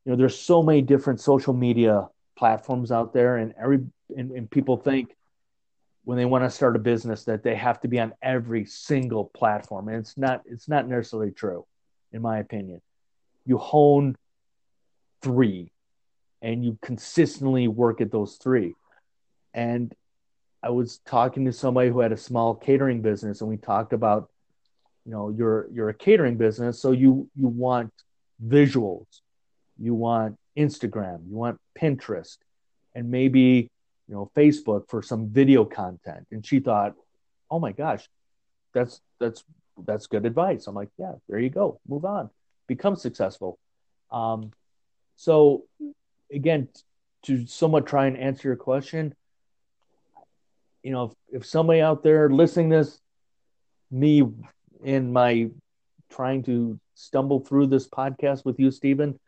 Speaker 2: you know there's so many different social media platforms out there and every and, and people think when they want to start a business that they have to be on every single platform. And it's not it's not necessarily true in my opinion. You hone three and you consistently work at those three. And I was talking to somebody who had a small catering business, and we talked about, you know, you're you're a catering business, so you you want visuals, you want Instagram, you want Pinterest, and maybe you know Facebook for some video content. And she thought, oh my gosh, that's that's that's good advice. I'm like, yeah, there you go, move on, become successful. Um, so again, to somewhat try and answer your question, you know, if, if somebody out there listening this, me in my trying to stumble through this podcast with you, Stephen,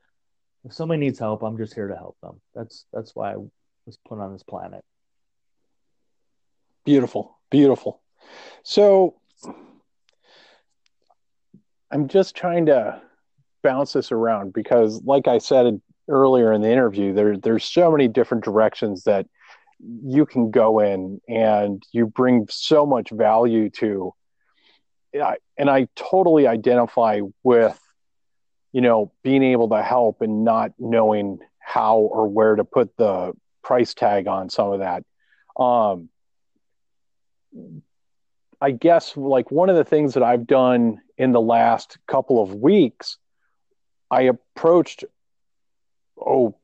Speaker 2: if somebody needs help, I'm just here to help them. That's that's why I was put on this planet.
Speaker 1: Beautiful, beautiful. So I'm just trying to bounce this around because, like I said earlier in the interview, there there's so many different directions that you can go in and you bring so much value to and I totally identify with you know being able to help and not knowing how or where to put the price tag on some of that. Um I guess like one of the things that I've done in the last couple of weeks I approached oh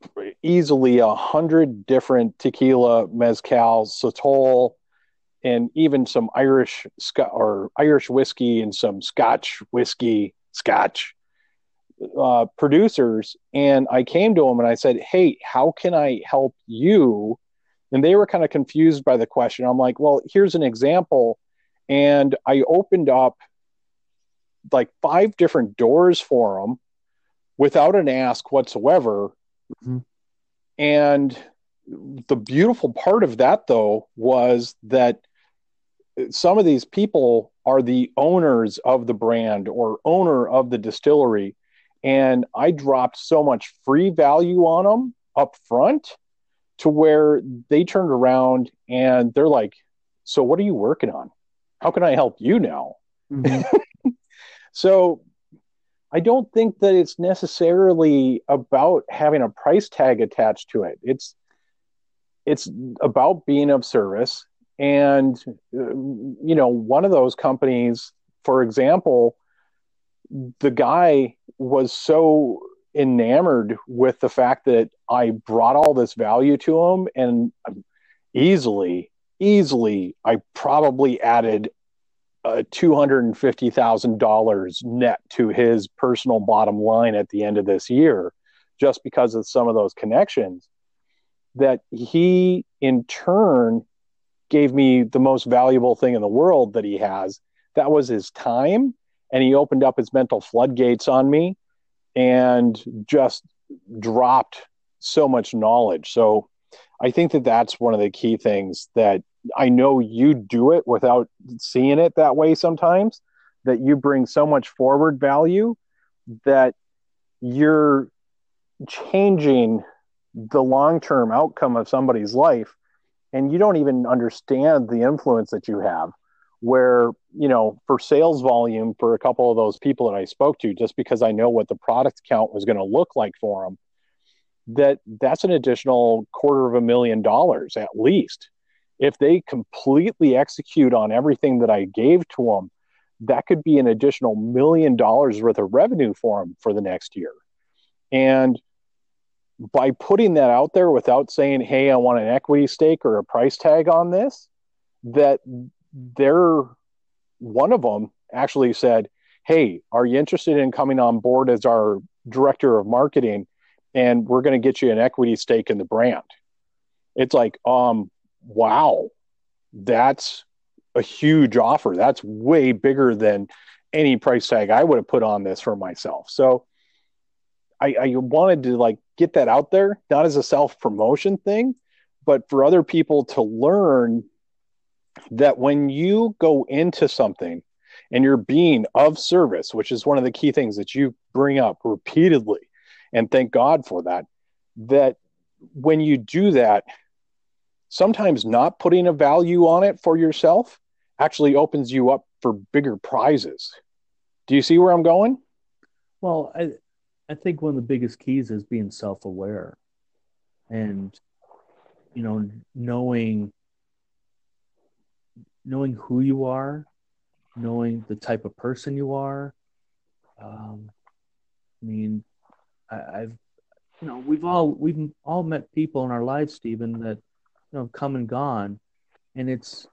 Speaker 1: easily a hundred different tequila, mezcal, sotol, and even some Irish or Irish whiskey and some Scotch whiskey, Scotch uh, producers. And I came to them and I said, "Hey, how can I help you?" And they were kind of confused by the question. I'm like, "Well, here's an example," and I opened up like five different doors for them without an ask whatsoever Mm-hmm. And the beautiful part of that, though, was that some of these people are the owners of the brand or owner of the distillery. And I dropped so much free value on them up front to where they turned around and they're like, So, what are you working on? How can I help you now? Mm-hmm. so, I don't think that it's necessarily about having a price tag attached to it. It's it's about being of service and uh, you know one of those companies for example the guy was so enamored with the fact that I brought all this value to him and easily easily I probably added uh, $250,000 net to his personal bottom line at the end of this year just because of some of those connections that he in turn gave me the most valuable thing in the world that he has. That was his time and he opened up his mental floodgates on me and just dropped so much knowledge. So i think that that's one of the key things that I know you do it without seeing it that way sometimes, that you bring so much forward value that you're changing the long term outcome of somebody's life and you don't even understand the influence that you have. Where you know for sales volume for a couple of those people that i spoke to just because i know what the product count was going to look like for them that that's an additional quarter of a million dollars at least if they completely execute on everything that I gave to them, that could be an additional million dollars worth of revenue for them for the next year. And by putting that out there without saying, hey, I want an equity stake or a price tag on this, that they're one of them actually said, hey, are you interested in coming on board as our director of marketing? And we're going to get you an equity stake in the brand. It's like, um, wow, that's a huge offer. That's way bigger than any price tag I would have put on this for myself. So I, I wanted to like get that out there, not as a self promotion thing, but for other people to learn that when you go into something and you're being of service, which is one of the key things that you bring up repeatedly, and thank God for that, that when you do that, sometimes not putting a value on it for yourself actually opens you up for bigger prizes. Do you see where I'm going?
Speaker 2: Well, I I think one of the biggest keys is being self-aware and you know knowing knowing who you are, knowing the type of person you are. Um, I mean, I, I've you know we've all we've all met people in our lives, Stephen, that you know come and gone, and it's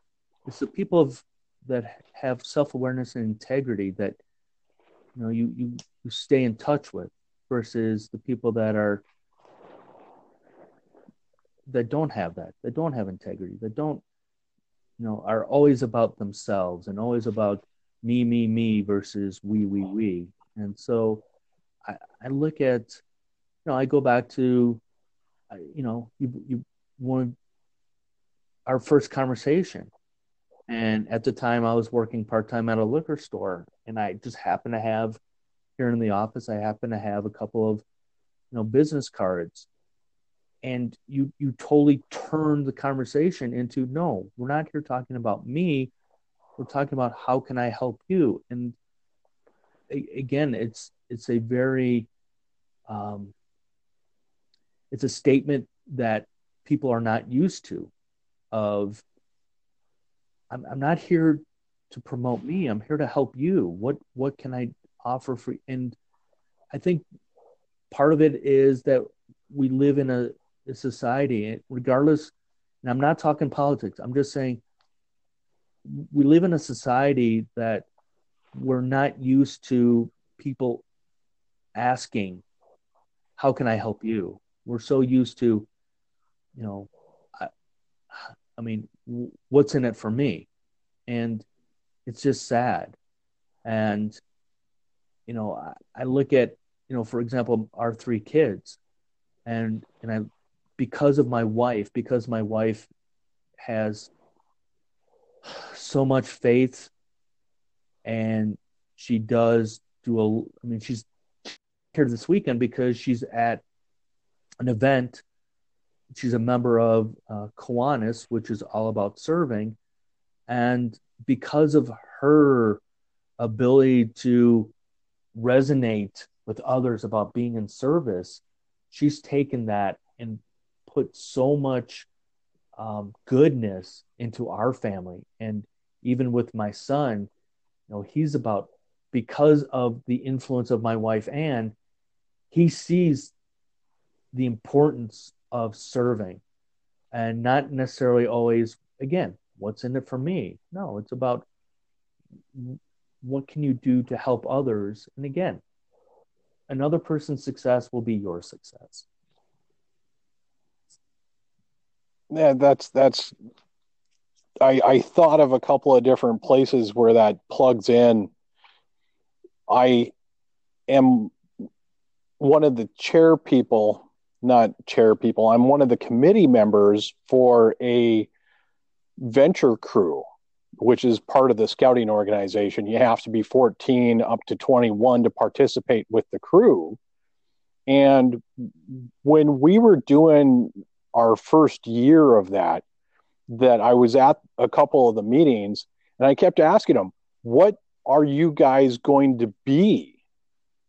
Speaker 2: it's the people of, that have self awareness and integrity that you know you, you you stay in touch with versus the people that are that don't have that that don't have integrity that don't you know are always about themselves and always about me me me versus we we we. And so i i look at you know i go back to you know you you one our first conversation. And at the time i was working part-time at a liquor store and i just happened to have here in the office i happen to have a couple of you know business cards. And you you totally turn the conversation into no we're not here talking about me. We're talking about how can i help you? And again it's it's a very um, it's a statement that people are not used to of I'm, I'm not here to promote me. I'm here to help you. What what can i offer for and i think part of it is that we live in a society, regardless, and I'm not talking politics, I'm just saying we live in a society that we're not used to people asking, How can I help you? We're so used to, you know, I, mean, what's in it for me? And it's just sad. And, you know, I, I look at, you know, for example, our three kids, and and I because of my wife, because my wife has so much faith and she does do a I mean she's here this weekend because she's at an event she's a member of uh, Kiwanis, which is all about serving and because of her ability to resonate with others about being in service she's taken that and put so much um, goodness into our family. And even with my son, you know, he's about because of the influence of my wife Anne, he sees the importance of serving and not necessarily always again what's in it for me no it's about what can you do to help others and again another person's success will be your success
Speaker 1: yeah, that's that's. I I thought of a couple of different places where that plugs in. I am one of the chair people, not chair people. I'm one of the committee members for a venture crew, which is part of the scouting organization. You have to be 14 up to 21 to participate with the crew. And when we were doing our first year of that that I was at a couple of the meetings and I kept asking them, what are you guys going to be?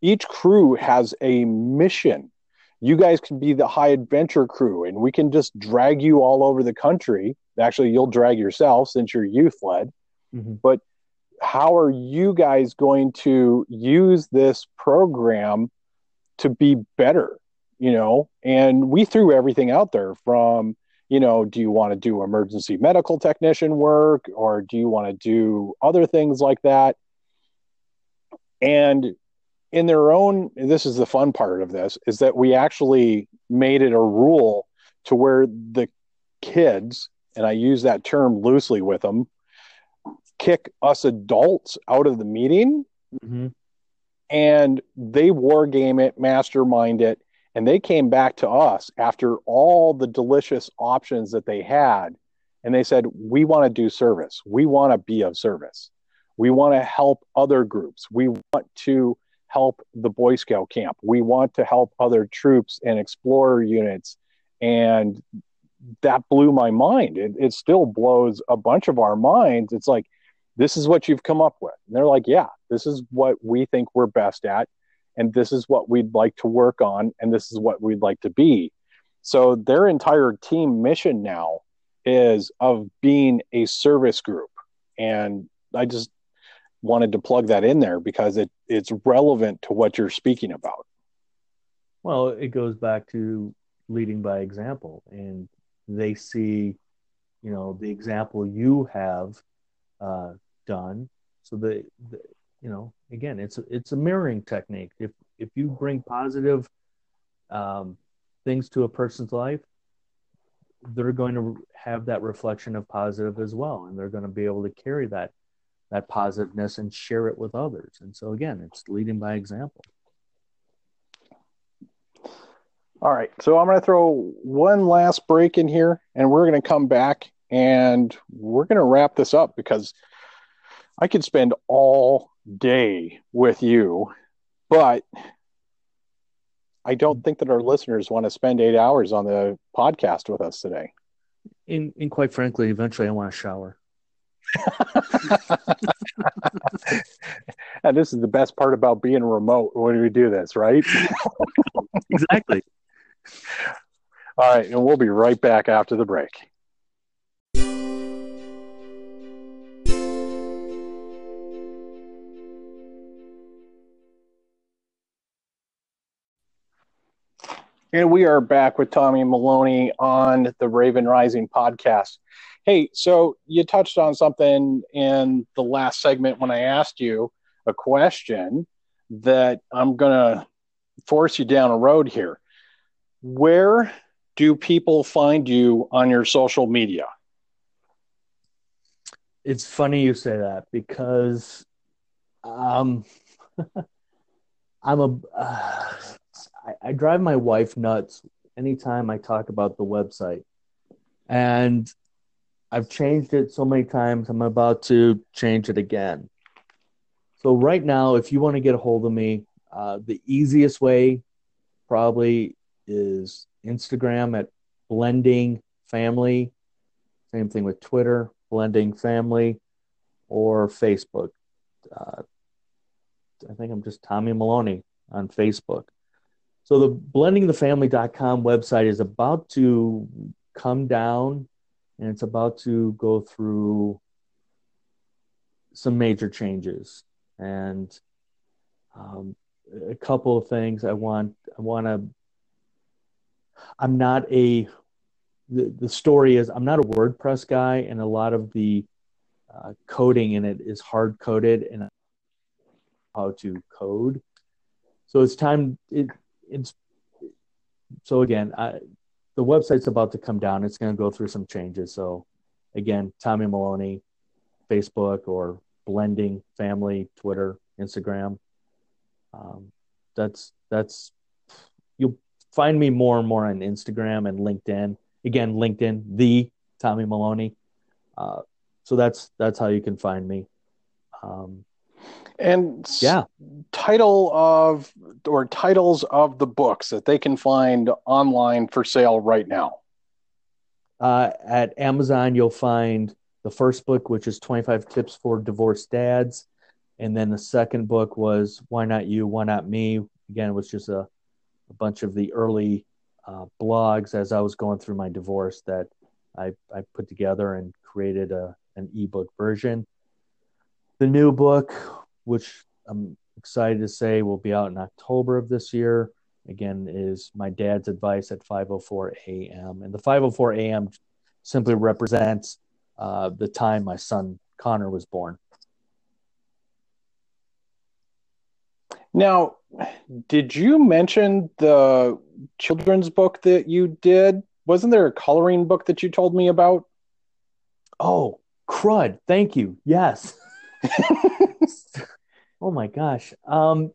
Speaker 1: Each crew has a mission. You guys can be the high adventure crew and we can just drag you all over the country. Actually, you'll drag yourself since you're youth led. Mm-hmm. But how are you guys going to use this program to be better? you know, and we threw everything out there from, you know, do you want to do emergency medical technician work or do you want to do other things like that? And in their own, this is the fun part of this, is that we actually made it a rule to where the kids, and I use that term loosely with them, kick us adults out of the meeting mm-hmm. and they war game it, mastermind it, and they came back to us after all the delicious options that they had. And they said, We want to do service. We want to be of service. We want to help other groups. We want to help the Boy Scout camp. We want to help other troops and explorer units. And that blew my mind. It, it still blows a bunch of our minds. It's like, this is what you've come up with. And they're like, yeah, this is what we think we're best at and this is what we'd like to work on and this is what we'd like to be so their entire team mission now is of being a service group and I just wanted to plug that in there because it it's relevant to what you're speaking about.
Speaker 2: Well, it goes back to leading by example, and they see, you know, the example you have uh, done. So the, the, you know, again, it's a, it's a mirroring technique. If if you bring positive um, things to a person's life, they're going to have that reflection of positive as well, and they're going to be able to carry that that positiveness and share it with others. And so again, it's leading by example.
Speaker 1: All right, so I'm going to throw one last break in here, and we're going to come back and we're going to wrap this up because I could spend all day with you, but I don't think that our listeners want to spend eight hours on the podcast with us today.
Speaker 2: And, and quite frankly, eventually I want to shower.
Speaker 1: and this is the best part about being remote when we do this, right?
Speaker 2: exactly.
Speaker 1: All right, and we'll be right back after the break. And we are back with Tommy Maloney on the Raven Rising podcast. Hey, so you touched on something in the last segment when I asked you a question that I'm going to force you down a road here. Where do people find you on your social media?
Speaker 2: It's funny you say that because um, I'm a. Uh, I, I drive my wife nuts anytime I talk about the website. And I've changed it so many times, I'm about to change it again. So, right now, if you want to get a hold of me, uh, the easiest way probably is Instagram at Blending Family. Same thing with Twitter, Blending Family, or Facebook. Uh, I think I'm just Tommy Maloney on Facebook. So the blendingthefamily.com website is about to come down and it's about to go through some major changes. And um, a couple of things I want I want to I'm not a the, the story is I'm not a WordPress guy and a lot of the uh, coding in it is hard coded and how to code. So it's time it, it's so again, I, the website's about to come down. It's going to go through some changes. So again, Tommy Maloney, Facebook or Blending Family, Twitter, Instagram. Um, that's that's you'll find me more and more on Instagram and LinkedIn. Again, LinkedIn, the Tommy Maloney. Uh, so that's that's how you can find me. Um,
Speaker 1: and
Speaker 2: yeah.
Speaker 1: title of or titles of the books that they can find online for sale right now.
Speaker 2: Uh, at amazon you'll find the first book which is 25 tips for divorced dads. And then the second book was why not you why not me. Again it was just a, a bunch of the early uh, blogs as i was going through my divorce that i, I put together and created a, an ebook version the new book which I'm excited to say will be out in October of this year. Again, is my dad's advice at 5:04 a.m. And the 5:04 a.m. simply represents uh, the time my son Connor was born.
Speaker 1: Now, did you mention the children's book that you did? Wasn't there a coloring book that you told me about?
Speaker 2: Oh, crud. Thank you. Yes. Oh my gosh. Um,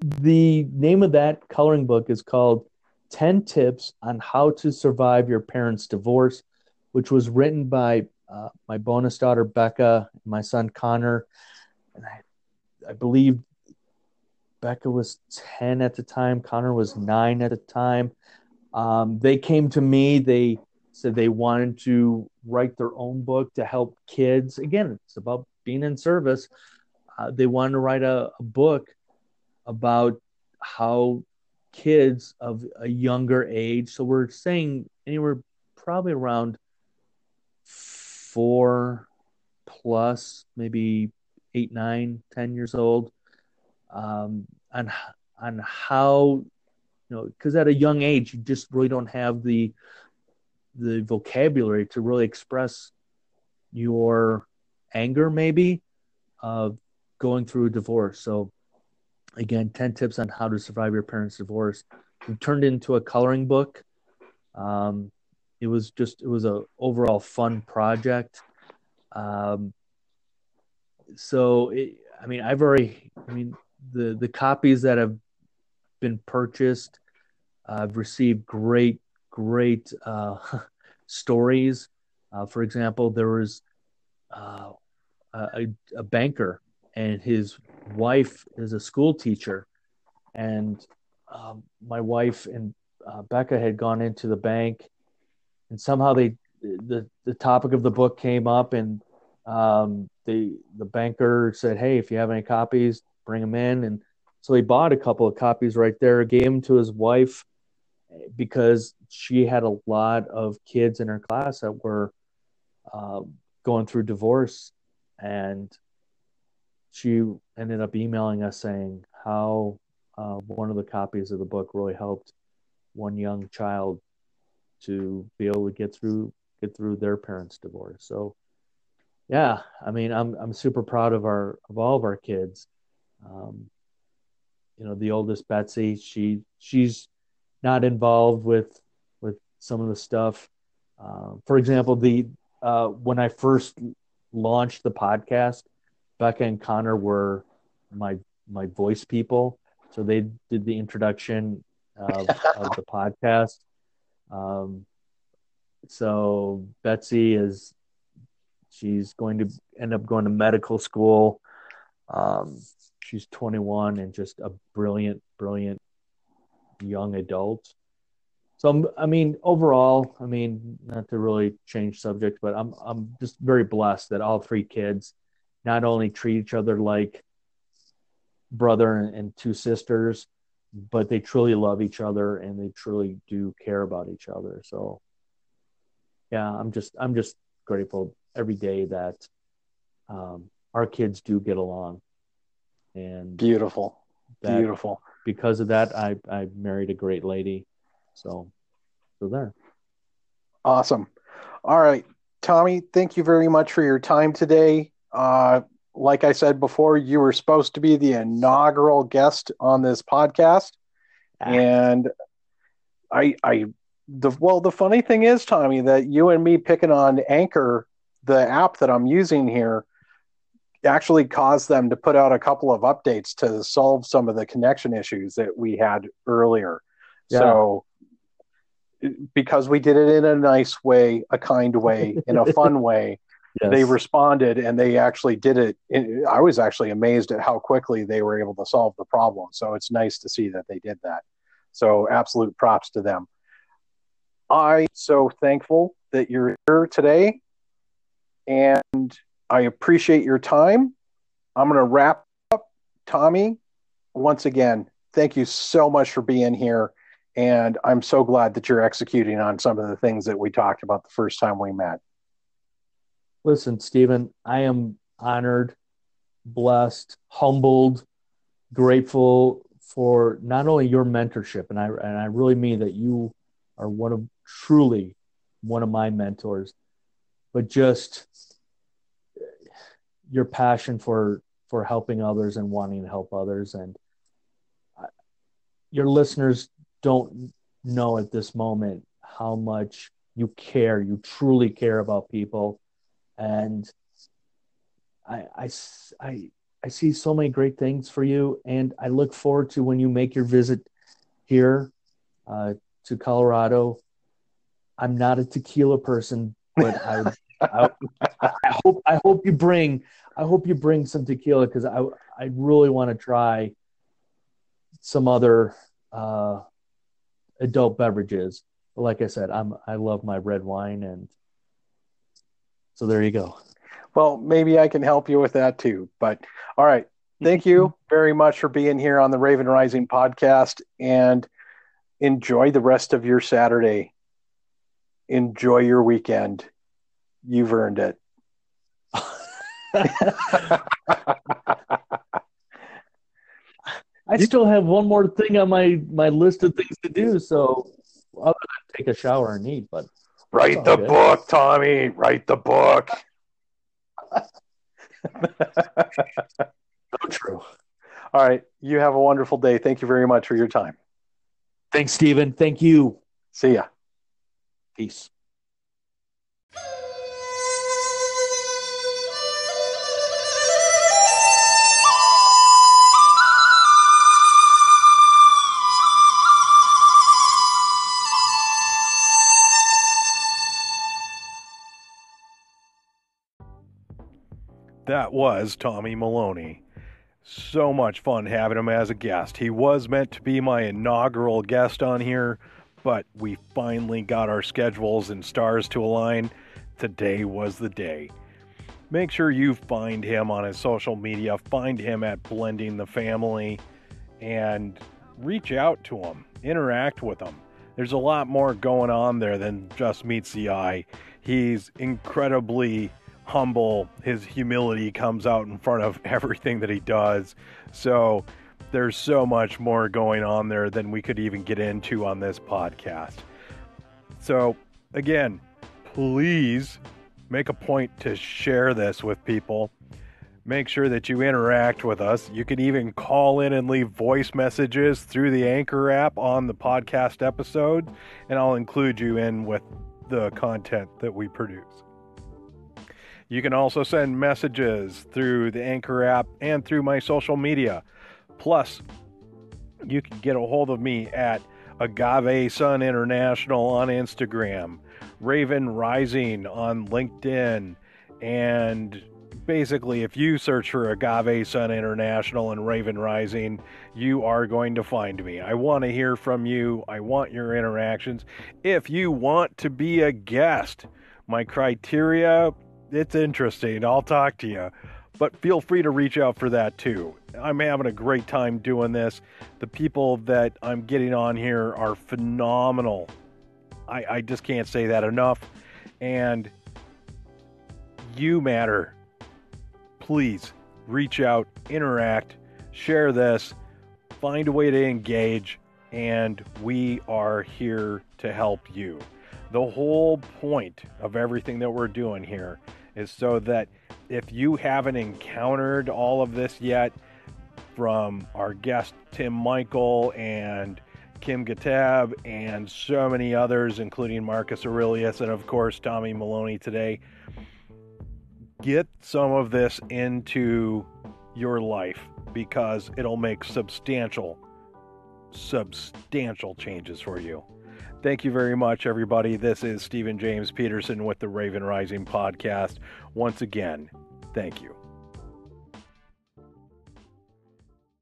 Speaker 2: the name of that coloring book is called 10 Tips on How to Survive Your Parents' Divorce, which was written by uh, my bonus daughter, Becca, and my son, Connor. And I, I believe Becca was 10 at the time, Connor was nine at the time. Um, they came to me, they said they wanted to write their own book to help kids. Again, it's about being in service uh, they wanted to write a, a book about how kids of a younger age, so we're saying anywhere probably around four plus, maybe eight, nine, ten years old, um, on on how you know because at a young age you just really don't have the the vocabulary to really express your anger maybe of going through a divorce. So again 10 tips on how to survive your parents divorce. We turned into a coloring book. Um, it was just it was a overall fun project. Um, so it, i mean i've already i mean the the copies that have been purchased i've received great great uh, stories. Uh, for example there was uh, a, a banker and his wife is a school teacher. And um, my wife and uh, becca had gone into the bank and somehow they the the topic of the book came up and um, the the banker said hey if you have any copies bring them in. And so he bought a couple of copies right there gave them to his wife because she had a lot of kids in her class that were uh, going through divorce and she ended up emailing us saying how uh, one of the copies of the book really helped one young child to be able to get through get through their parents' divorce. So, yeah, I mean, I'm I'm super proud of our of all of our kids. Um, you know, the oldest Betsy, she she's not involved with with some of the stuff. Uh, for example, the uh, when I first launched the podcast, Becca and Connor were my my voice people, so they did the introduction of, of the podcast. Um, so Betsy is she's going to end up going to medical school. Um, she's 21 and just a brilliant, brilliant young adult. So I mean, overall, I mean, not to really change subject, but I'm I'm just very blessed that all three kids not only treat each other like brother and, two sisters, but they truly love each other and they truly do care about each other. So yeah, I'm just I'm just grateful every day that um, our kids do get along. And
Speaker 1: beautiful, beautiful.
Speaker 2: Because of that, I I married a great lady. So, so there.
Speaker 1: Awesome. All right, Tommy. Thank you very much for your time today. Uh, like I said before, you were supposed to be the inaugural guest on this podcast, ah. and I, I, the well, the funny thing is, Tommy, that you and me picking on Anchor, the app that I'm using here, actually caused them to put out a couple of updates to solve some of the connection issues that we had earlier. Yeah. So because we did it in a nice way, a kind way, in a fun way, yes. they responded and they actually did it. I was actually amazed at how quickly they were able to solve the problem. So it's nice to see that they did that. So absolute props to them. I'm so thankful that you're here today and I appreciate your time. I'm going to wrap up. Tommy, once again, thank you so much for being here. And I'm so glad that you're executing on some of the things that we talked about the first time we met.
Speaker 2: Listen, Stephen, I am honored, blessed, humbled, grateful for not only your mentorship, and I and I really mean that you are one of truly one of my mentors, but just your passion for for helping others and wanting to help others and your listeners don't know at this moment how much you care you truly care about people and I, I, I, I see so many great things for you, and I look forward to when you make your visit here uh, to Colorado. I'm not a tequila person, but I, I, I, hope I hope you bring I hope you bring some tequila because I I really want to try some other uh, adult beverages. But like I said, I'm I love my red wine and so there you go.
Speaker 1: Well, maybe I can help you with that too. But all right. Thank you very much for being here on the Raven Rising podcast and enjoy the rest of your Saturday. Enjoy your weekend. You've earned it.
Speaker 2: I still have one more thing on my my list of things to do. So other than take a shower and eat, but
Speaker 1: Write the
Speaker 2: good.
Speaker 1: book, Tommy. Write the book.
Speaker 2: so true.
Speaker 3: All right. You have a wonderful day. Thank you very much for your time.
Speaker 2: Thanks, Stephen. Thank you.
Speaker 3: See ya.
Speaker 2: Peace.
Speaker 1: That was Tommy Maloney. So much fun having him as a guest. He was meant to be my inaugural guest on here, but we finally got our schedules and stars to align. Today was the day. Make sure you find him on his social media, find him at Blending the Family, and reach out to him, interact with him. There's a lot more going on there than just meets the eye. He's incredibly humble. His humility comes out in front of everything that he does. So there's so much more going on there than we could even get into on this podcast. So, again, please make a point to share this with people. Make sure that you interact with us. You can even call in and leave voice messages through the Anchor app on the podcast episode, and I'll include you in with the content that we produce. You can also send messages through the Anchor app and through my social media. Plus, you can get a hold of me at Agave Sun International on Instagram, Raven Rising on LinkedIn, and basically, if you search for Agave Sun International and Raven Rising, you are going to find me. I want to hear from you. I want your interactions. If you want to be a guest, my criteria it's interesting. I'll talk to you. But feel free to reach out for that too. I'm having a great time doing this. The people that I'm getting on here are phenomenal. I, I just can't say that enough. And you matter. Please reach out, interact, share this, find a way to engage, and we are here to help you. The whole point of everything that we're doing here is so that if you haven't encountered all of this yet, from our guest Tim Michael and Kim Gatab and so many others, including Marcus Aurelius and of course Tommy Maloney today, get some of this into your life because it'll make substantial, substantial changes for you. Thank you very much, everybody. This is Stephen James Peterson with the Raven Rising podcast. Once again, thank you.